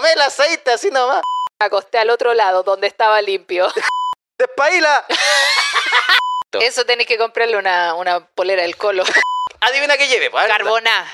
tomé el aceite así nomás. Acosté al otro lado, donde estaba limpio. Despaila. Eso tenés que comprarle una, una polera del colo. Adivina qué lleve, pues. Carbona.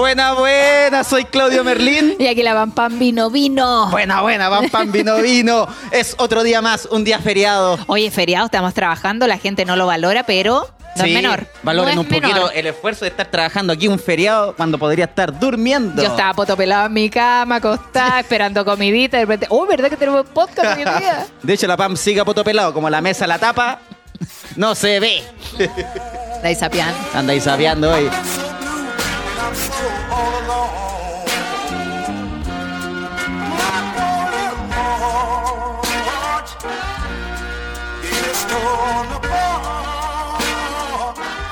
Buena, buena, soy Claudio Merlín. Y aquí la Pam Pam vino, vino. Buena, buena, pam, pam, vino, vino. Es otro día más, un día feriado. Oye, feriado, estamos trabajando, la gente no lo valora, pero no Sí, es menor. Valoren No un es menor. poquito el esfuerzo de estar trabajando aquí un feriado cuando podría estar durmiendo. Yo estaba potopelado en mi cama, acostada, esperando comidita. De repente, oh, ¿verdad que tenemos podcast hoy en día? De hecho, la PAM sigue a poto pelado, como la mesa la tapa, no se ve. Dai Sapián. Anda ahí sabiando hoy.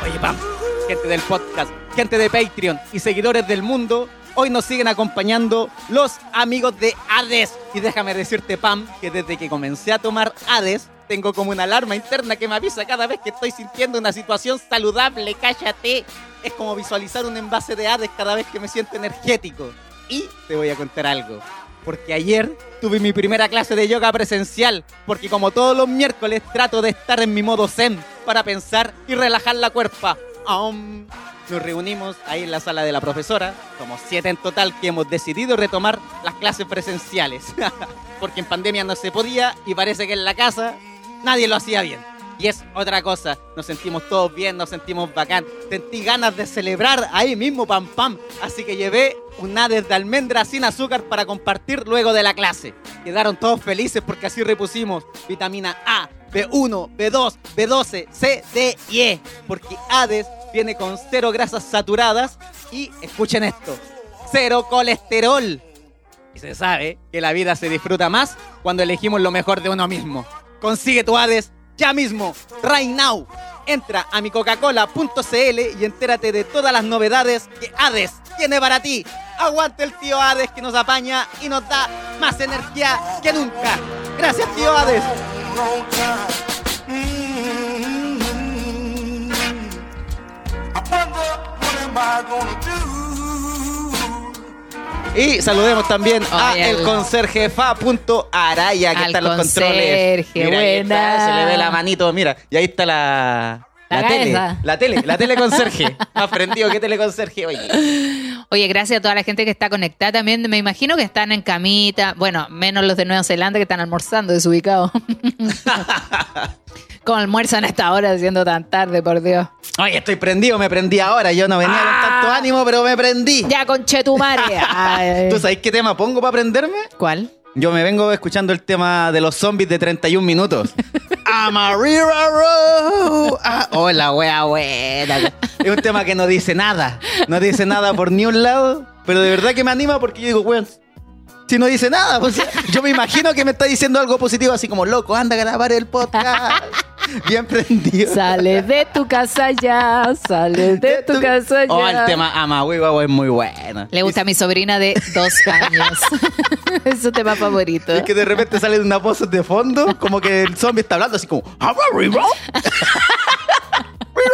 Oye, Pam, gente del podcast, gente de Patreon y seguidores del mundo, hoy nos siguen acompañando los amigos de Hades. Y déjame decirte, Pam, que desde que comencé a tomar Hades, tengo como una alarma interna que me avisa cada vez que estoy sintiendo una situación saludable. Cállate. Es como visualizar un envase de Hades cada vez que me siento energético. Y te voy a contar algo. Porque ayer tuve mi primera clase de yoga presencial. Porque como todos los miércoles trato de estar en mi modo zen para pensar y relajar la cuerpa. Aum. Nos reunimos ahí en la sala de la profesora. Somos siete en total que hemos decidido retomar las clases presenciales. Porque en pandemia no se podía y parece que en la casa nadie lo hacía bien. Y es otra cosa, nos sentimos todos bien, nos sentimos bacán. Sentí ganas de celebrar ahí mismo, pam pam. Así que llevé un Hades de almendra sin azúcar para compartir luego de la clase. Quedaron todos felices porque así repusimos vitamina A, B1, B2, B12, C, D y E. Porque Hades viene con cero grasas saturadas y, escuchen esto, cero colesterol. Y se sabe que la vida se disfruta más cuando elegimos lo mejor de uno mismo. Consigue tu Hades ya mismo, right now. Entra a mi coca-cola.cl y entérate de todas las novedades que Hades tiene para ti. Aguante el tío Hades que nos apaña y nos da más energía que nunca. Gracias tío Hades. I do? Y saludemos también a Oye, el conserje fa.araya que está en los controles. Mira, ahí está, buena. se le ve la manito, mira. Y ahí está la... La tele, la tele, la tele conserje. Más prendido que tele conserje, oye. Oye, gracias a toda la gente que está conectada también. Me imagino que están en camita. Bueno, menos los de Nueva Zelanda que están almorzando desubicados. ¿Cómo almuerzan a esta hora siendo tan tarde, por Dios? Oye, estoy prendido, me prendí ahora. Yo no venía Ah. con tanto ánimo, pero me prendí. Ya, conchetumare. Ay. ¿Tú sabes qué tema pongo para prenderme? ¿Cuál? Yo me vengo escuchando el tema de los zombies de 31 minutos. Amarira Row. Ah, oh, la wea buena. Es un tema que no dice nada. No dice nada por ni un lado. Pero de verdad que me anima porque yo digo, weón, si no dice nada, yo me imagino que me está diciendo algo positivo, así como, loco, anda a grabar el podcast. Bien prendido. Sale de tu casa ya, sale de tu casa ya. Oh, el tema Amahuiwa es muy bueno. Le gusta a mi sobrina de dos años. es su tema favorito. Es que de repente sale una voz de fondo, como que el zombie está hablando así como "Amarira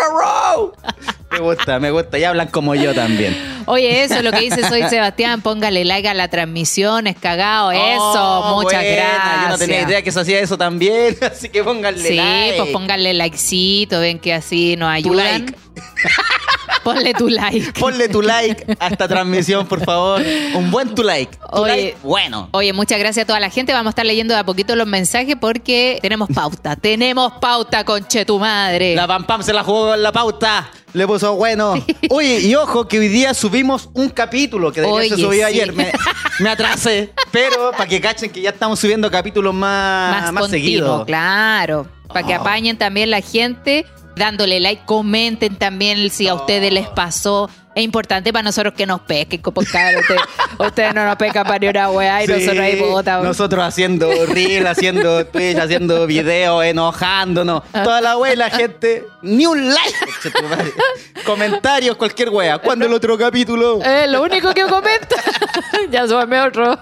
Row". Me gusta, me gusta. Y hablan como yo también. Oye, eso es lo que dice Soy Sebastián. Póngale like a la transmisión, es cagado. Eso, Oh, muchas buena. gracias. Yo no tenía idea que se hacía eso también, así que pónganle Sí, like. pues pónganle likecito, ven que así nos Tu ayudan. like. Ponle tu like. Ponle tu like a esta transmisión, por favor. Un buen tu like. Tu Oye. like bueno. Oye, muchas gracias a toda la gente. Vamos a estar leyendo de a poquito los mensajes porque tenemos pauta. tenemos pauta, conche tu madre. La Pam Pam se la jugó con la pauta. Le puso bueno. Oye, y ojo que hoy día subimos un capítulo que debería ser subido sí. ayer. Me, me atrasé. Pero para que cachen que ya estamos subiendo capítulos más, más, más, continuo, seguidos. claro. Para que Oh. apañen también la gente, dándole like, comenten también si a ustedes les pasó Es importante para nosotros que nos pesquen, como cabrón. Ustedes, ustedes no nos pescan para ni una weá y Sí, nosotros ahí puta. Nosotros haciendo reel, haciendo Twitch, haciendo videos, enojándonos. Ah. Toda la wea y la gente, ni un like. Comentarios, cualquier wea. ¿Cuándo el otro capítulo? Eh, lo único que comenta. ya súbame otro.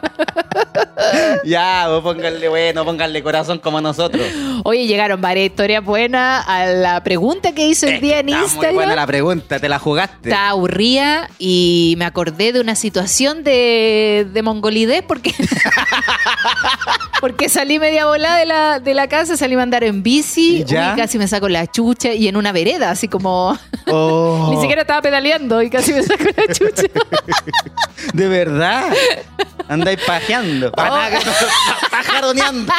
Ya, vos pónganle bueno, pónganle corazón como nosotros. Oye, llegaron varias historias buenas a la pregunta que hice el Es día en está muy Instagram. buena la pregunta, te la jugaste. Estaba y me acordé de una situación de, de mongolidez porque, porque salí media volada de la, de la casa, salí a andar en bici ¿Ya? y casi me saco la chucha y en una vereda, así como... Oh, Ni siquiera estaba pedaleando y casi me saco la chucha. De verdad. Andáis pajeando. Oh. Pajaroneando.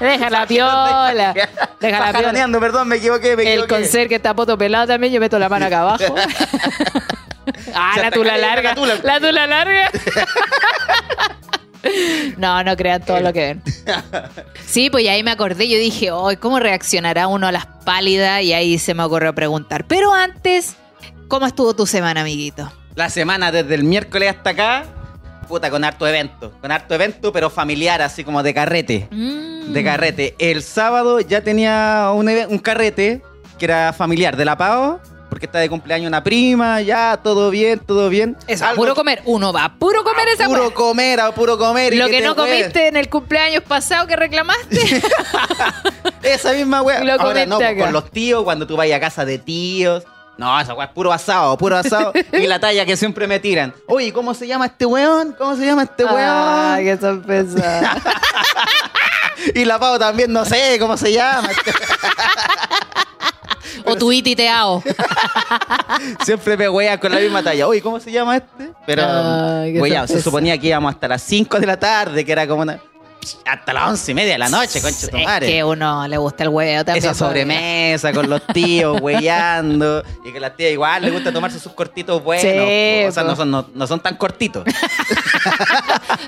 Deja la piola. Deja la piola. Perdón, me equivoqué, me El conserje que está poto pelado también, yo meto la mano acá abajo. ah, la tula cae la larga. tula. La tula larga. No, no crean todo lo que ven. Sí, pues ahí me acordé, yo dije, hoy ¿cómo reaccionará uno a las pálidas? Y ahí se me ocurrió preguntar. Pero antes, ¿cómo estuvo tu semana, amiguito? La semana desde el miércoles hasta acá, puta, con harto evento. Con harto evento, pero familiar, así como de carrete. Mm. De carrete. El sábado ya tenía un, carrete que era familiar de la PAO, porque está de cumpleaños una prima, ya, todo bien, todo bien. Algo- puro comer. Uno va a puro comer a esa Puro hueá. comer, a puro comer. Lo que no comiste en el cumpleaños pasado que reclamaste. Esa misma. Lo Ahora no, pues, acá. con los tíos, cuando tú vayas a casa de tíos. No, esa wea es puro asado, puro asado. y la talla que siempre me tiran. Oye, ¿cómo se llama este weón? ¿Cómo se llama este weón? Ay, qué sorpresa. Y la Pau también, no sé cómo se llama. o tu iti te hago. siempre me wean con la misma talla. Oye, ¿cómo se llama este? Pero, Ay, qué weón, se suponía que íbamos hasta las 5 de la tarde, que era como una... Hasta las once y media de la noche, concha tu Es madre. que uno le gusta el huevo también. Esa pues. sobremesa con los tíos, weyando. Y que las tías igual les gusta tomarse sus cortitos buenos. Sí, o sea, no son, no, no son tan cortitos.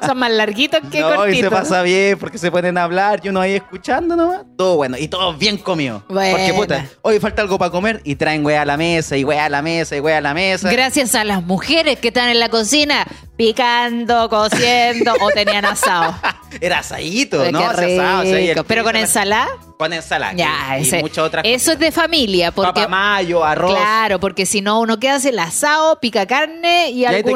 Son más larguitos que no, y se cortitos. pasa bien porque se a hablar y uno ahí escuchando nomás. Todo bueno. Y todo bien comido. Porque puta, hoy falta algo para comer y traen wea a la mesa y wea a la mesa y wea a la mesa. Gracias a las mujeres que están en la cocina picando, cociendo o tenían asado. Era asadito, Ay, ¿no? qué Ese asado, o sea, y el. Pero con ensalada. Con ensalada. Ya, y, y ese- muchas otras eso es de familia. Porque, Papa mayo, arroz. Claro, porque si no, uno queda el asado, pica carne y, algún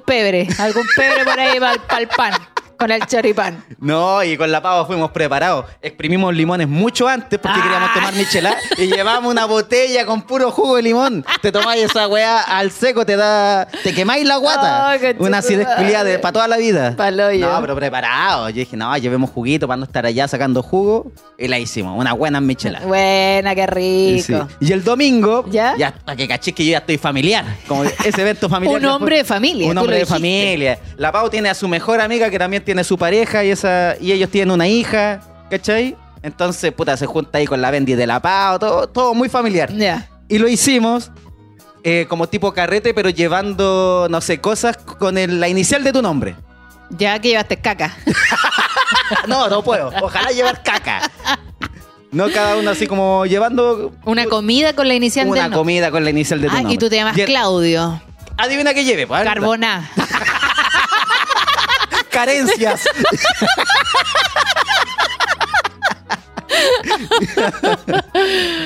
pebre. Algún pebre por ahí para el pan. Con el choripán. No, y con la pava fuimos preparados. Exprimimos limones mucho antes porque Ah. queríamos tomar michelada y llevamos una botella con puro jugo de limón. Te tomáis esa weá al seco, te da. Te quemáis la guata. Concha una acidez de para toda la vida. Pa'l hoyo. No, pero preparados. Yo dije, no, llevemos juguito para no estar allá sacando jugo. Y la hicimos, una buena michelada. Buena, qué rico. Sí. Y el domingo, ¿Ya? para que caché que yo ya estoy familiar. Como ese evento familiar. Un ya hombre de familia, Un hombre de dijiste. familia. La Pau tiene a su mejor amiga que también tiene su pareja y esa y ellos tienen una hija, ¿cachai? Entonces, puta, se junta ahí con la Bendy de la Pau, todo, todo muy familiar. Ya. Y lo hicimos eh, como tipo carrete, pero llevando, no sé, cosas con el- la inicial de tu nombre. Ya que llevaste caca. No, no puedo. Ojalá llevar caca. No cada uno así como llevando Una comida con la inicial una del nombre. comida con la inicial de tu Ah, nombre. y tú te llamas Claudio. Adivina qué lleve, pues. Carbona. Carencias.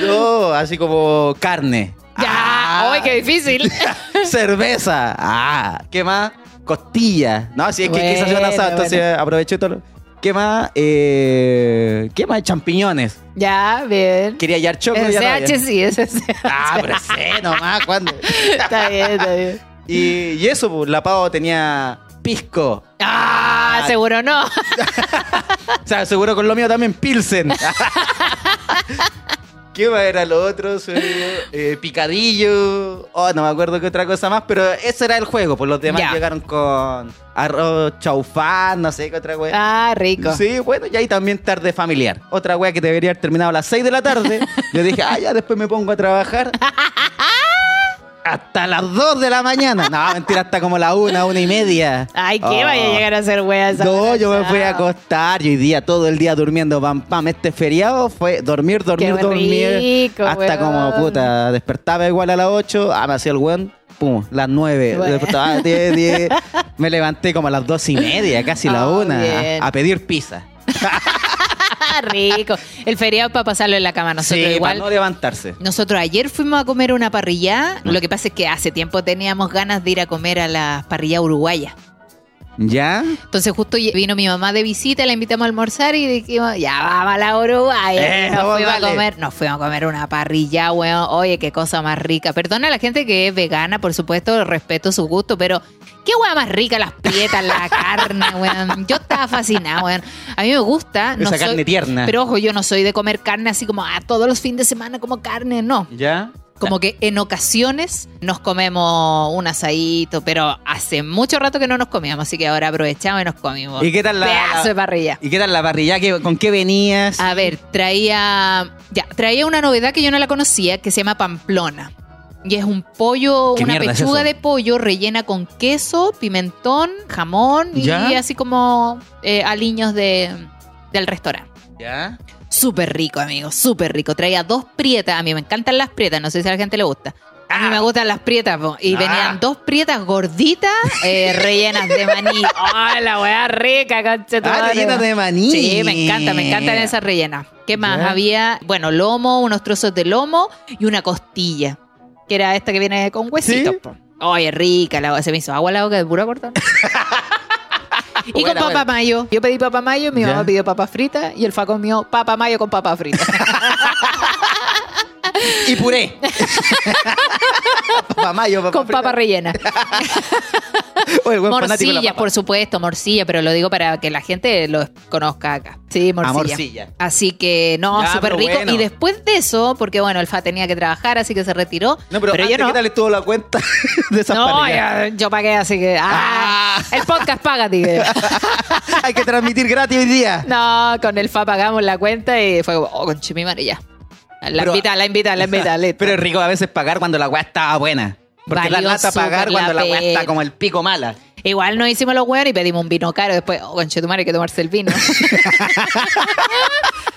no, así como carne. Ya. Ah, ¡Ay, qué difícil! Cerveza. Ah, ¿qué más? Costilla. No, si es que hacer un asado, Bueno, entonces aproveché todo. lo- ¿Qué más? Eh, ¿Qué más? Champiñones. ya, bien. Quería hallar y ya no había. SH sí, ese sí. Ah, pero sé nomás, ¿cuándo? Está bien, está bien. Y, y eso, pues, la pavo tenía pisco. Ah, seguro no. O sea, seguro con lo mío también Pilsen. ¿Qué más era lo otro? Eh, picadillo. Oh, no me acuerdo qué otra cosa más, pero ese era el juego. Pues los demás Ya. llegaron con arroz chaufán, no sé qué otra wea. Ah, rico. Sí, bueno, y ahí también tarde familiar. Otra wea que debería haber terminado a las 6 de la tarde. Yo dije, ah, ya después me pongo a trabajar. Hasta las 2 de la mañana. No, mentira, hasta como la 1, una y media. Ay, ¿qué Oh. vaya a llegar a ser wea esa No, hora? yo me fui a acostar y hoy día todo el día durmiendo pam pam. Este feriado fue dormir, dormir, Qué dormir. rico, hasta weón. como puta, despertaba igual a las 8, ah, me hacía el weón, pum, las 9. Bueno. Despertaba a 10, 10. Me levanté como a las 2 y media, casi la Ah, 1, bien. a, a pedir pizza. Rico. El feriado para pasarlo en la cama. Nosotros sí, igual. para no levantarse. Nosotros ayer fuimos a comer una parrilla. Lo que pasa es que hace tiempo teníamos ganas de ir a comer a la parrilla uruguaya. ¿Ya? Entonces justo vino mi mamá de visita, la invitamos a almorzar y dijimos, ya vamos a la Uruguaya. Eh, nos, vamos, fuimos a comer, nos fuimos a comer una parrilla, weón. Oye, qué cosa más rica. Perdona a la gente que es vegana, por supuesto, respeto su gusto, pero qué weá más rica las prietas, la carne, weón. Yo estaba fascinada, weón. A mí me gusta. no Esa soy- carne tierna. Pero ojo, yo no soy de comer carne así como a todos los fines de semana como carne, no. ¿Ya? Como que en ocasiones nos comemos un asadito, pero hace mucho rato que no nos comíamos, así que ahora aprovechamos y nos comimos. ¿Y qué tal la- Pedazo la- de parrilla. ¿Y qué tal la parrilla? ¿Qué- ¿Con qué venías? A ver, traía. Ya, traía una novedad que yo no la conocía que se llama Pamplona. Y es un pollo, ¿Qué una es pechuga de pollo rellena con queso, pimentón, jamón ¿Ya? y así como eh, aliños de, del restaurante. ¿Ya? Súper rico, amigo, súper rico. Traía dos prietas. A mí me encantan las prietas, no sé si a la gente le gusta. A mí me gustan las prietas, po. y Ah. venían dos prietas gorditas eh, rellenas de maní. ¡Ay, la weá rica, conchetumare! Ah, rellenas de maní. Sí, me encanta, me encantan esas rellenas. ¿Qué más? Había, bueno, lomo, unos trozos de lomo y una costilla, que era esta que viene con huesitos. ¿Sí? Oye, rica, la, se me hizo agua la boca de puro cortón. y con Buena, papa buena. mayo. Yo pedí papa mayo, mi Ya. mamá pidió papa frita y el fa comió papa mayo con papa frita. Y puré. Papá mayo, papá con papa rellena. Oye, buen fanático de la Morcilla, papa. por supuesto, morcilla, pero lo digo para que la gente lo conozca acá. Sí, morcilla. Ah, morcilla. Así que, no, Ya, súper pero rico. bueno. Y después de eso, porque bueno, el FA tenía que trabajar, así que se retiró. No, pero, yo antes, no. ¿qué tal estuvo la cuenta de esas No, parrillas? ya, yo pagué, así que. Ah, Ah. El podcast paga, tío. Hay que transmitir gratis hoy día. No, con el FA pagamos la cuenta y fue como, oh, madre, ya. La Pero- invita, la invita, la invita. Pero es rico a veces pagar cuando la weá estaba buena. Porque Valió la lata pagar cuando la la weá está como el pico mala. Igual nos hicimos los hueones y pedimos un vino caro. Después, oh, conchetumare, hay que tomarse el vino.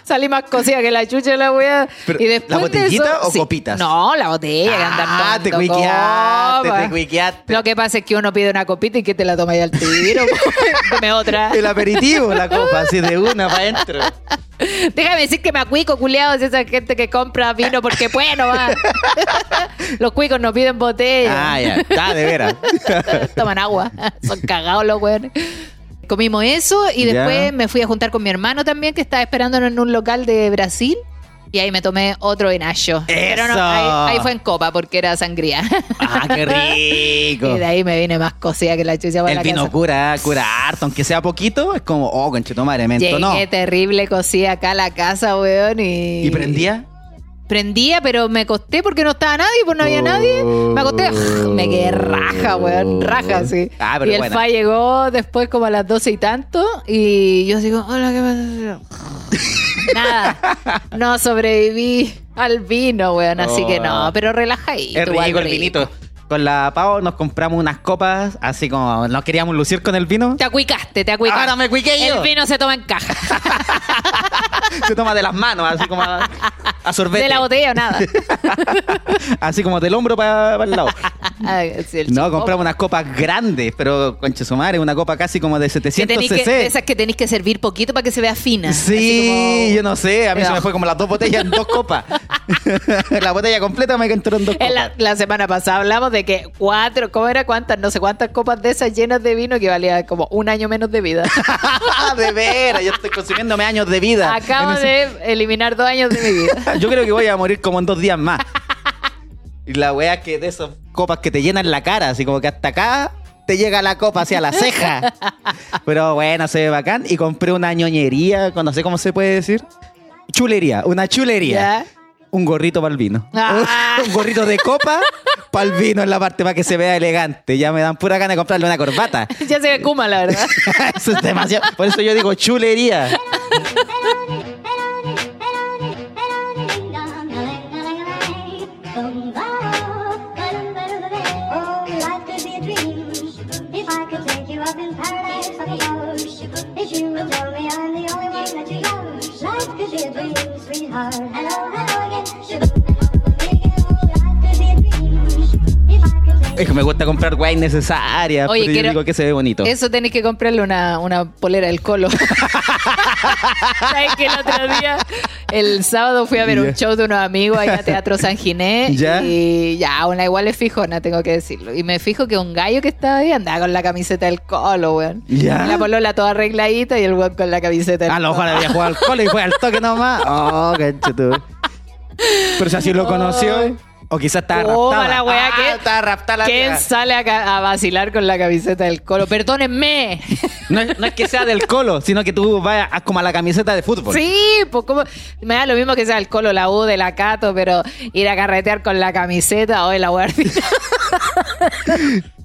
Salí más cosida que la chucha la. Pero, Y después ¿la botellita de eso- o copitas? No, la botella Ah, te tomando cuiqueaste, te cuiqueaste. Lo que pasa es que uno pide una copita y que te la toma ya al tiro. Deme otra. El aperitivo, la copa, así de una para adentro. Déjame decir que me acuico, culiados, esa gente que compra vino porque puede nomás. Los cuicos no piden botella. Ah, ya, está de veras. Toman agua. Son cagados los weones. Comimos eso y Ya. después me fui a juntar con mi hermano también, que estaba esperándonos en un local de Brasil. Y ahí me tomé otro enacho. Pero no, ahí, ahí fue en copa porque era sangría. Ah, qué rico. y de ahí me vine más cosida que la chucha para El la vino casa. cura, cura harto, aunque sea poquito, es como, oh, conchetomare, me Llegué entonó. terrible cosida acá a la casa, weón. Y, ¿Y prendía? Prendía, pero me acosté porque no estaba nadie, pues no había Oh. nadie. Me acosté, me quedé raja, weón, raja, sí. Ah, pero y el buena. FA llegó después como a las doce y tanto, y yo digo, hola, ¿qué pasa? Nada, no sobreviví al vino, weón, así que no, Oh. pero relajadito. Es rico el vinito. Con la Pau nos compramos unas copas, así como nos queríamos lucir con el vino. Te acuicaste, te acuicaste. Ahora me cuiqué yo. El vino se toma en caja. Se toma de las manos, así como a, a sorbete. De la botella o nada. Así como del hombro para el lado. Ah, sí, el No, compramos unas copas grandes, pero conche su madre, una copa casi como de Que 700 tenéis que, cc. esas que tenéis que servir poquito para que se vea fina. Sí, como- yo no sé, a mí se me fue como las dos botellas en dos copas. la botella completa me entró en dos En copas. la, la semana pasada hablamos de que cuatro, ¿cómo era cuántas? No sé cuántas copas de esas llenas de vino que valía como un año menos de vida. de veras, yo estoy consumiéndome años de vida. Acabo de eliminar dos años de mi vida. Yo creo que voy a morir como en dos días más. Y la wea que de esas copas que te llenan la cara, así como que hasta acá te llega la copa hacia la ceja. Pero bueno, se ve bacán. Y compré una ñoñería, no sé cómo se puede decir. Chulería, una chulería. ¿Ya? Un gorrito para el vino. Ah. Un gorrito de copa para el vino en la parte para que se vea elegante. Ya me dan pura gana de comprarle una corbata. Ya se ve Kuma, la verdad. eso es demasiado. Por eso yo digo chulería. I'm the only one that you know. Life could be a dream, sweetheart. Hello, hello again, sugar. Es que me gusta comprar guay innecesarias. Oye, pero yo quiero- digo que se ve bonito. Eso tenés que comprarle una, una polera del colo. ¿Sabes que el otro día, el sábado fui a ver un show de unos amigos allá a Teatro San Ginés Ya. y ya, una igual es fijona, tengo que decirlo. Y me fijo que un gallo que estaba ahí andaba con la camiseta del colo, weón. Ya. La polola toda arregladita y el weón con la camiseta del A lo mejor había jugado al colo y fue al toque nomás. Oh, cancho tú. Pero si así lo conoció. O quizás estaba Toma raptada. la weá Ah, que- estaba raptada la ¿Quién vieja. sale a, ca- a vacilar con la camiseta del colo? Perdónenme. No es, no es que sea del colo, sino que tú vayas a- como a la camiseta de fútbol. Sí, pues como me da lo mismo que sea el colo, la U de la Cato, pero ir a carretear con la camiseta, hoy la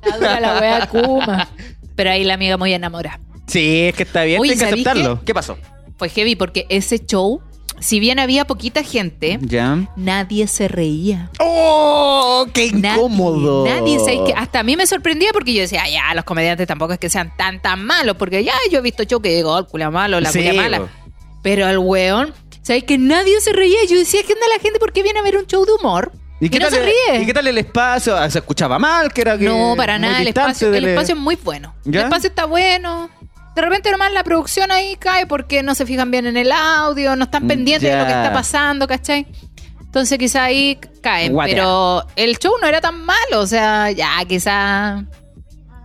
La dura la wea Kuma. Pero ahí la amiga muy enamorada. Sí, es que está bien, tienes que ¿sabí aceptarlo. ¿Qué pasó? Fue heavy porque ese show, si bien había poquita gente, Ya. nadie se reía. ¡Oh! ¡Qué Nadie, incómodo! Nadie, ¿sabes qué? hasta a mí me sorprendía porque yo decía, "Ah, ya, los comediantes tampoco es que sean tan, tan malos, porque ya yo he visto show que digo, oh, el culia malo, la Sí, culia mala. Pero el weón, ¿sabes que nadie se reía? Yo decía, ¿qué onda la gente? ¿Por qué viene a ver un show de humor? ¿Y qué, no tal se ríe. ¿Y qué tal el espacio? Ah, ¿Se escuchaba mal? que era que No, para nada. El espacio, el espacio es muy bueno. ¿Ya? El espacio está bueno. De repente nomás la producción ahí cae porque no se fijan bien en el audio, no están Mm, pendientes de lo que está pasando, ¿cachai? Entonces quizá ahí caen. Guatea. Pero el show no era tan malo, o sea, ya quizá...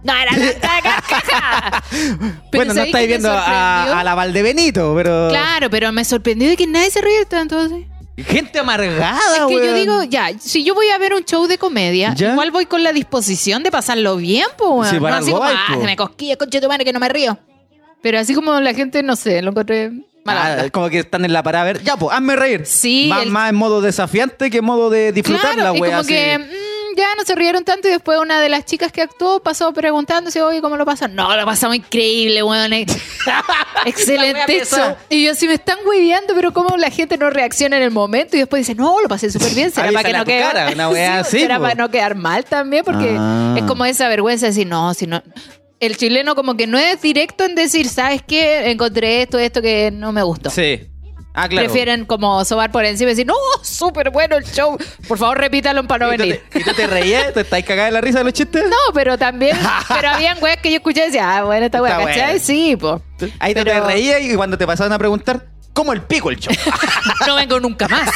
No era tanta carcajada. Pero Bueno, no ¿sabéis estáis viendo a, a la Valdebenito, pero. Claro, pero me sorprendió de que nadie se ríe tanto así. Gente amargada, Es que yo digo, ya, si yo voy a ver un show de comedia, ¿Ya? igual voy con la disposición de pasarlo bien, pues, Sí, para no así como, ah, po. se me cosquilla, conche tu madre, que no me río. Pero así como la gente, no sé, lo encontré mala Ah, como que están en la parada. A ver, ya, pues, hazme reír. Sí, Más, el- más en modo desafiante que en modo de disfrutar Claro, la y wea. como así. que mm, ya no se rieron tanto y después una de las chicas que actuó pasó preguntándose, oye, ¿cómo lo pasan? No, lo pasamos increíble, weón. eh. Excelente show. Y yo, si me están hueveando, pero cómo la gente no reacciona en el momento y después dice, no, lo pasé súper bien. Será para que no cara, una wea así, Será para no quedar mal también, porque Ah. es como esa vergüenza de decir, no, si no. El chileno como que no es directo en decir, ¿sabes qué? Encontré esto, esto que no me gustó. Sí. Ah, claro. Prefieren como sobar por encima y decir, no, súper bueno el show. Por favor, repítalo para no ¿Y venir. te, y tú te reías? ¿Te estáis cagada de la risa de los chistes? No, pero también, pero habían weas que yo escuché y decía, ah, bueno, esta wea, ¿cachai? bueno. Sí, po. Ahí te reías y cuando te pasaban a preguntar, ¿cómo el pico el show? No vengo nunca más.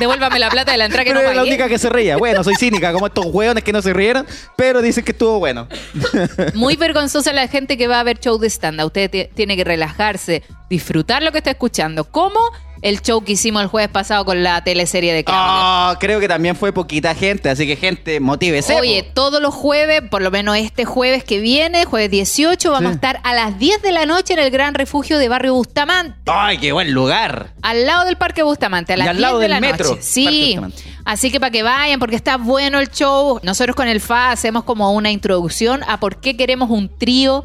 Devuélvame la plata de la entrada que pero no era la pagué. única que se reía. Bueno, soy cínica, como estos hueones que no se rieron, pero dicen que estuvo bueno. Muy vergonzosa la gente que va a ver show de stand Usted ti- tiene que relajarse, disfrutar lo que está escuchando. Como el show que hicimos el jueves pasado con la teleserie de Claudia. Ah, creo que también fue poquita gente, así que gente, motívese. Oye, po. todos los jueves, por lo menos este jueves que viene, jueves 18, vamos Sí. a estar a las 10 de la noche en el Gran Refugio de Barrio Bustamante. Ay, qué buen lugar. Al lado del Parque Bustamante, a Y las al 10 lado de del la metro, noche. Sí. Bustamante. Así que para que vayan, porque está bueno el show. Nosotros con el FA hacemos como una introducción a por qué queremos un trío.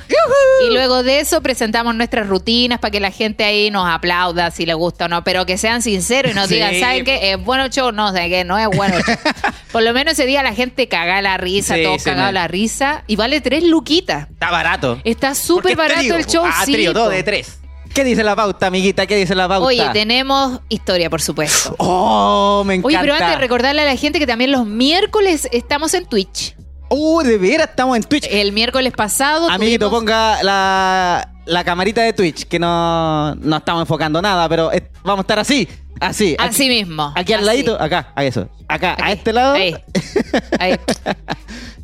Y luego de eso presentamos nuestras rutinas para que la gente ahí nos aplauda si le gusta o no. Pero que sean sinceros y nos Sí. digan, ¿saben qué? ¿Es bueno el show? No, ¿saben qué? No es bueno el show. Por lo menos ese día la gente caga la risa, Sí, todos me- la risa. Y vale tres luquitas. Está barato. Está súper barato trío, el show. Ah, trío, dos de tres. ¿Qué dice la pauta, amiguita? ¿Qué dice la pauta? Oye, tenemos historia, por supuesto. Oh, me encanta. Oye, pero antes recordarle a la gente que también los miércoles estamos en Twitch. Uh, de veras estamos en Twitch. El miércoles pasado. Amiguito, tuvimos- ponga la, la camarita de Twitch, que no, no estamos enfocando nada, pero es- vamos a estar así, así. aquí- Así mismo. Aquí al así. ladito, acá, a eso. Acá, a este lado. Ahí. Ahí.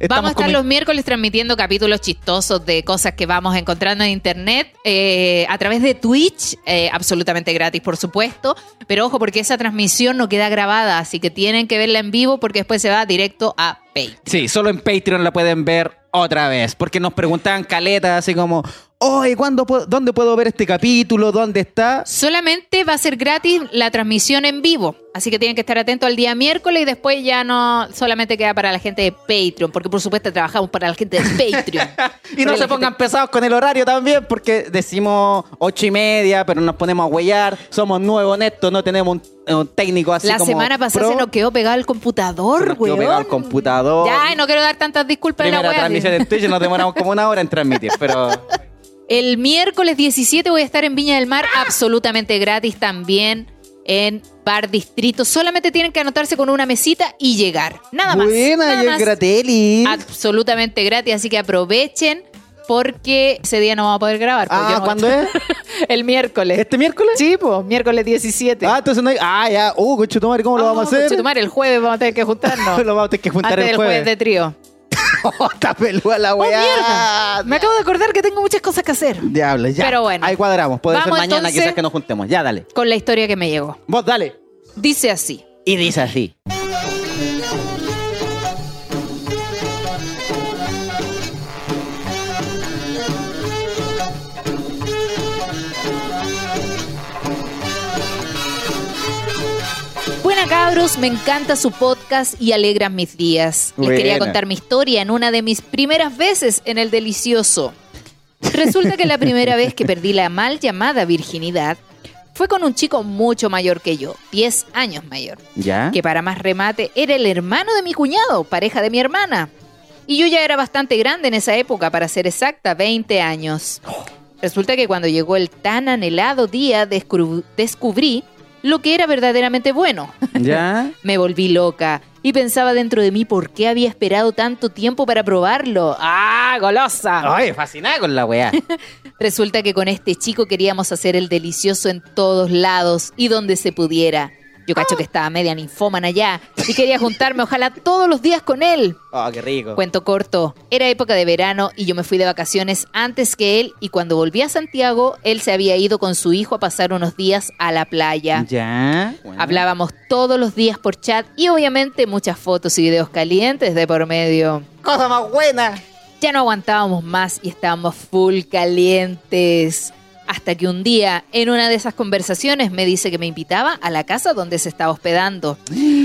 Vamos a estar los miércoles transmitiendo capítulos chistosos de cosas que vamos encontrando en internet eh, a través de Twitch, eh, absolutamente gratis, por supuesto. Pero ojo, porque esa transmisión no queda grabada, así que tienen que verla en vivo porque después se va directo a Pay. Sí, solo en Patreon la pueden ver otra vez, porque nos preguntaban caletas así como, oye, ¿cuándo puedo- ¿dónde puedo ver este capítulo? ¿Dónde está? Solamente va a ser gratis la transmisión en vivo. Así que tienen que estar atentos al día miércoles y después ya no solamente queda para la gente de Patreon, porque por supuesto trabajamos para la gente de Patreon. Y no se la pongan gente- pesados con el horario también, porque decimos ocho y media, pero nos ponemos a huellar. Somos nuevos honestos, no tenemos un, un técnico así La como semana pasada pro. se nos quedó pegado el Se computador, quedó weón. pegado el computador. Ya, y no quiero dar tantas disculpas la Primera wea. transmisión en Twitch nos demoramos como una hora en transmitir, pero El miércoles 17 voy a estar en Viña del Mar, absolutamente gratis también. en Bar Distrito. Solamente tienen que anotarse con una mesita y llegar. Nada más. Buena, nada y más. el Gratelli. Absolutamente gratis, así que aprovechen porque ese día no vamos a poder grabar. pues, Ah, no- ¿cuándo es? El miércoles. ¿Este miércoles? Sí, pues, miércoles 17. Ah, entonces no hay. Ah, ya. Uh, coche tomar, ¿cómo lo vamos a hacer? Conchetumare, el jueves vamos a tener que juntarnos. lo vamos a tener que juntar Antes el del jueves. jueves de trío. Está peluda la ¡Oh, weá. mierda! Me acabo de acordar que tengo muchas cosas que hacer. Diablo, ya. Pero bueno. Ahí cuadramos. Puede ser Vamos, mañana entonces. quizás que nos juntemos. Ya, dale. Con la historia que me llegó. Vos, dale. Dice así. Y dice así. Cabros, me encanta su podcast y alegran mis días. Les quería contar mi historia en una de mis primeras veces en el delicioso. Resulta que la primera vez que perdí la mal llamada virginidad fue con un chico mucho mayor que yo, 10 años mayor, ¿Ya? que para más remate era el hermano de mi cuñado, pareja de mi hermana. Y yo ya era bastante grande en esa época, para ser exacta, 20 años. Resulta que cuando llegó el tan anhelado día, descubrí lo que era verdaderamente bueno. ¿Ya? Me volví loca y pensaba dentro de mí por qué había esperado tanto tiempo para probarlo. ¡Ah, golosa! Ay, fascinada con la weá. Resulta que con este chico queríamos hacer el delicioso en todos lados y donde se pudiera. Yo cacho que estaba media ninfómana ya y quería juntarme ojalá todos los días con él. Oh, qué rico. Cuento corto, era época de verano y yo me fui de vacaciones antes que él y cuando volví a Santiago, él se había ido con su hijo a pasar unos días a la playa. ¿Ya? Bueno. Hablábamos todos los días por chat y obviamente muchas fotos y videos calientes de por medio. Cosa más buena. Ya no aguantábamos más y estábamos full calientes. Hasta que un día, en una de esas conversaciones, me dice que me invitaba a la casa donde se estaba hospedando,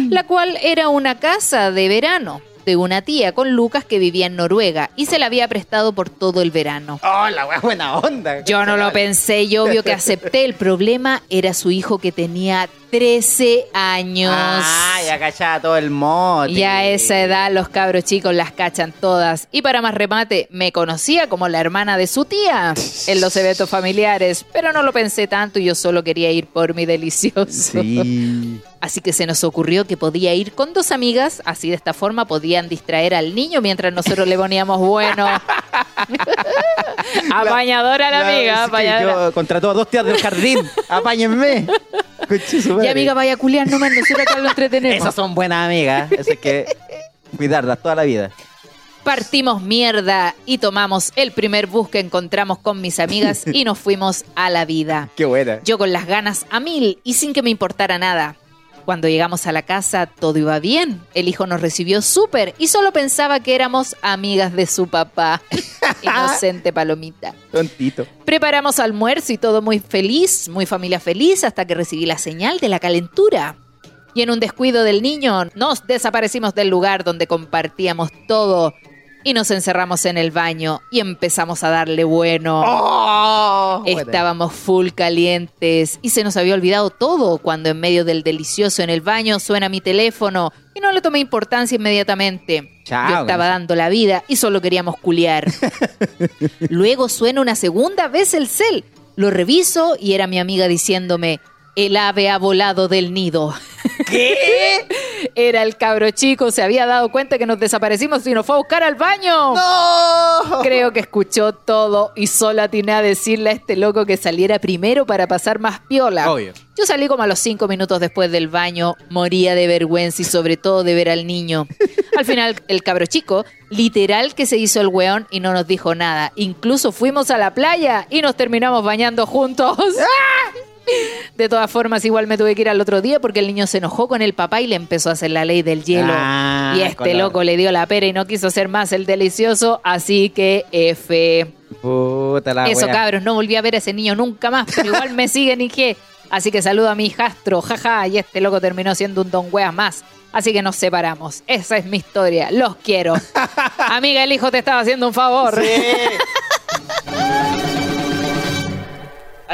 la cual era una casa de verano de una tía con Lucas que vivía en Noruega y se la había prestado por todo el verano. Oh, la buena onda. Yo no lo pensé y obvio que acepté. El problema era su hijo que tenía 13 años. Ah, ya cachaba todo el mote. Y a esa edad los cabros chicos las cachan todas. Y para más remate, me conocía como la hermana de su tía en los eventos familiares, pero no lo pensé tanto y yo solo quería ir por mi delicioso. Sí. Así que se nos ocurrió que podía ir con dos amigas, así de esta forma podían distraer al niño mientras nosotros le poníamos bueno. Apañadora la, amiga, es apañadora. Yo contrató a dos tías del jardín. Apáñenme. Y amiga, vaya a culiar nomás, nosotros acá lo entretenemos. Esas son buenas amigas. Eso hay que cuidarlas toda la vida. Partimos mierda y tomamos el primer bus que encontramos con mis amigas y nos fuimos a la vida. Qué buena. Yo con las ganas a mil y sin que me importara nada. Cuando llegamos a la casa todo iba bien. El hijo nos recibió súper y solo pensaba que éramos amigas de su papá. Inocente palomita. Tontito. Preparamos almuerzo y todo muy feliz, muy familia feliz, hasta que recibí la señal de la calentura. Y en un descuido del niño, nos desaparecimos del lugar donde compartíamos todo y nos encerramos en el baño y empezamos a darle bueno. ¡Oh! Estábamos full calientes y se nos había olvidado todo cuando en medio del delicioso en el baño suena mi teléfono y no le tomé importancia inmediatamente. Chao, Yo estaba dando la vida y solo queríamos culiar. Luego suena una segunda vez el cel. Lo reviso y era mi amiga diciéndome, el ave ha volado del nido. ¿Qué? Era el cabro chico, se había dado cuenta que nos desaparecimos y nos fue a buscar al baño. ¡No! Creo que escuchó todo y solo atiné a decirle a este loco que saliera primero para pasar más piola. Obvio. Yo salí como a los cinco minutos después del baño, moría de vergüenza y sobre todo de ver al niño. Al final, el cabro chico, literal que se hizo el weón y no nos dijo nada. Incluso fuimos a la playa y nos terminamos bañando juntos. De todas formas, igual me tuve que ir al otro día porque el niño se enojó con el papá y le empezó a hacer la ley del hielo. Ah, y este loco le dio la pera y no quiso ser más el delicioso, así que F. Puta la Eso, wea. cabros, no volví a ver a ese niño nunca más, pero igual me siguen y qué. Así que saludo a mi hijastro, jaja, y este loco terminó siendo un don weas más. Así que nos separamos. Esa es mi historia. Los quiero. Amiga, el hijo te estaba haciendo un favor.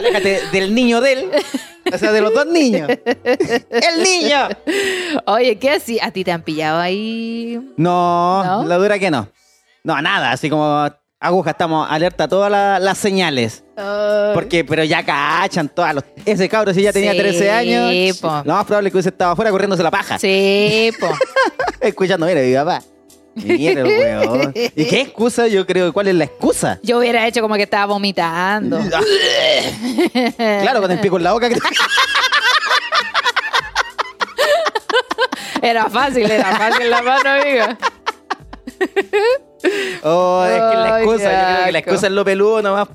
Aléjate del niño de él. O sea, de los dos niños. ¡El niño! Oye, ¿qué así? ¿A ti te han pillado ahí? No, ¿No? la dura que no. No, nada, así como Aguja, estamos alerta a todas la- las señales. Porque, pero ya cachan todas los. Ese cabro, si ya tenía Sí, 13 años, po. lo más probable es que hubiese estado afuera corriéndose la paja. Sí, po. Escuchando, mira, mi papá. Mira weón. ¿Y qué excusa? Yo creo, ¿cuál es la excusa? Yo hubiera hecho como que estaba vomitando. claro, con el pico en la boca. Era fácil, era fácil la mano, amiga. Oh, es que la excusa. Yo creo que la excusa es lo peludo nomás.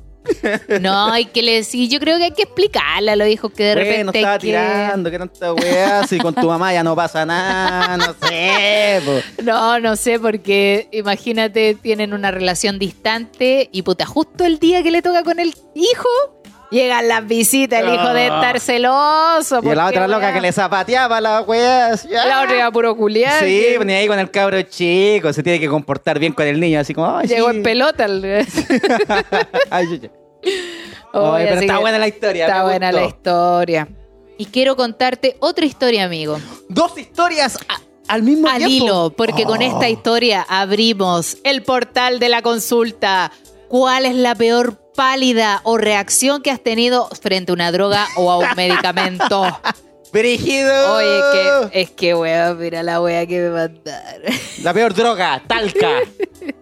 No, hay que le decir, yo creo que hay que explicarle a los hijos que de Bueno, repente estaba que... tirando, que tanta weá. Si con tu mamá ya no pasa nada, no sé. po. No, no sé, porque imagínate, tienen una relación distante y puta, justo el día que le toca con el hijo, llegan las visitas, el hijo de estar celoso. Y la otra loca que le zapateaba la weá. así, La otra iba a puro culiar. Sí, que venía ahí con el cabro chico, se tiene que comportar bien con el niño, así como, ay, Llegó sí. en pelota. el- Ay. Oye, Oye, pero está buena la historia. Está buena gustó. la historia. Y quiero contarte otra historia, amigo. Dos historias a- al mismo Al tiempo. hilo, porque con Oh. esta historia abrimos el portal de la consulta. ¿Cuál es la peor pálida o reacción que has tenido frente a una droga o a un medicamento? Brígido. Oye, que es que wea, mira la wea que me mandaron. La peor droga, talca.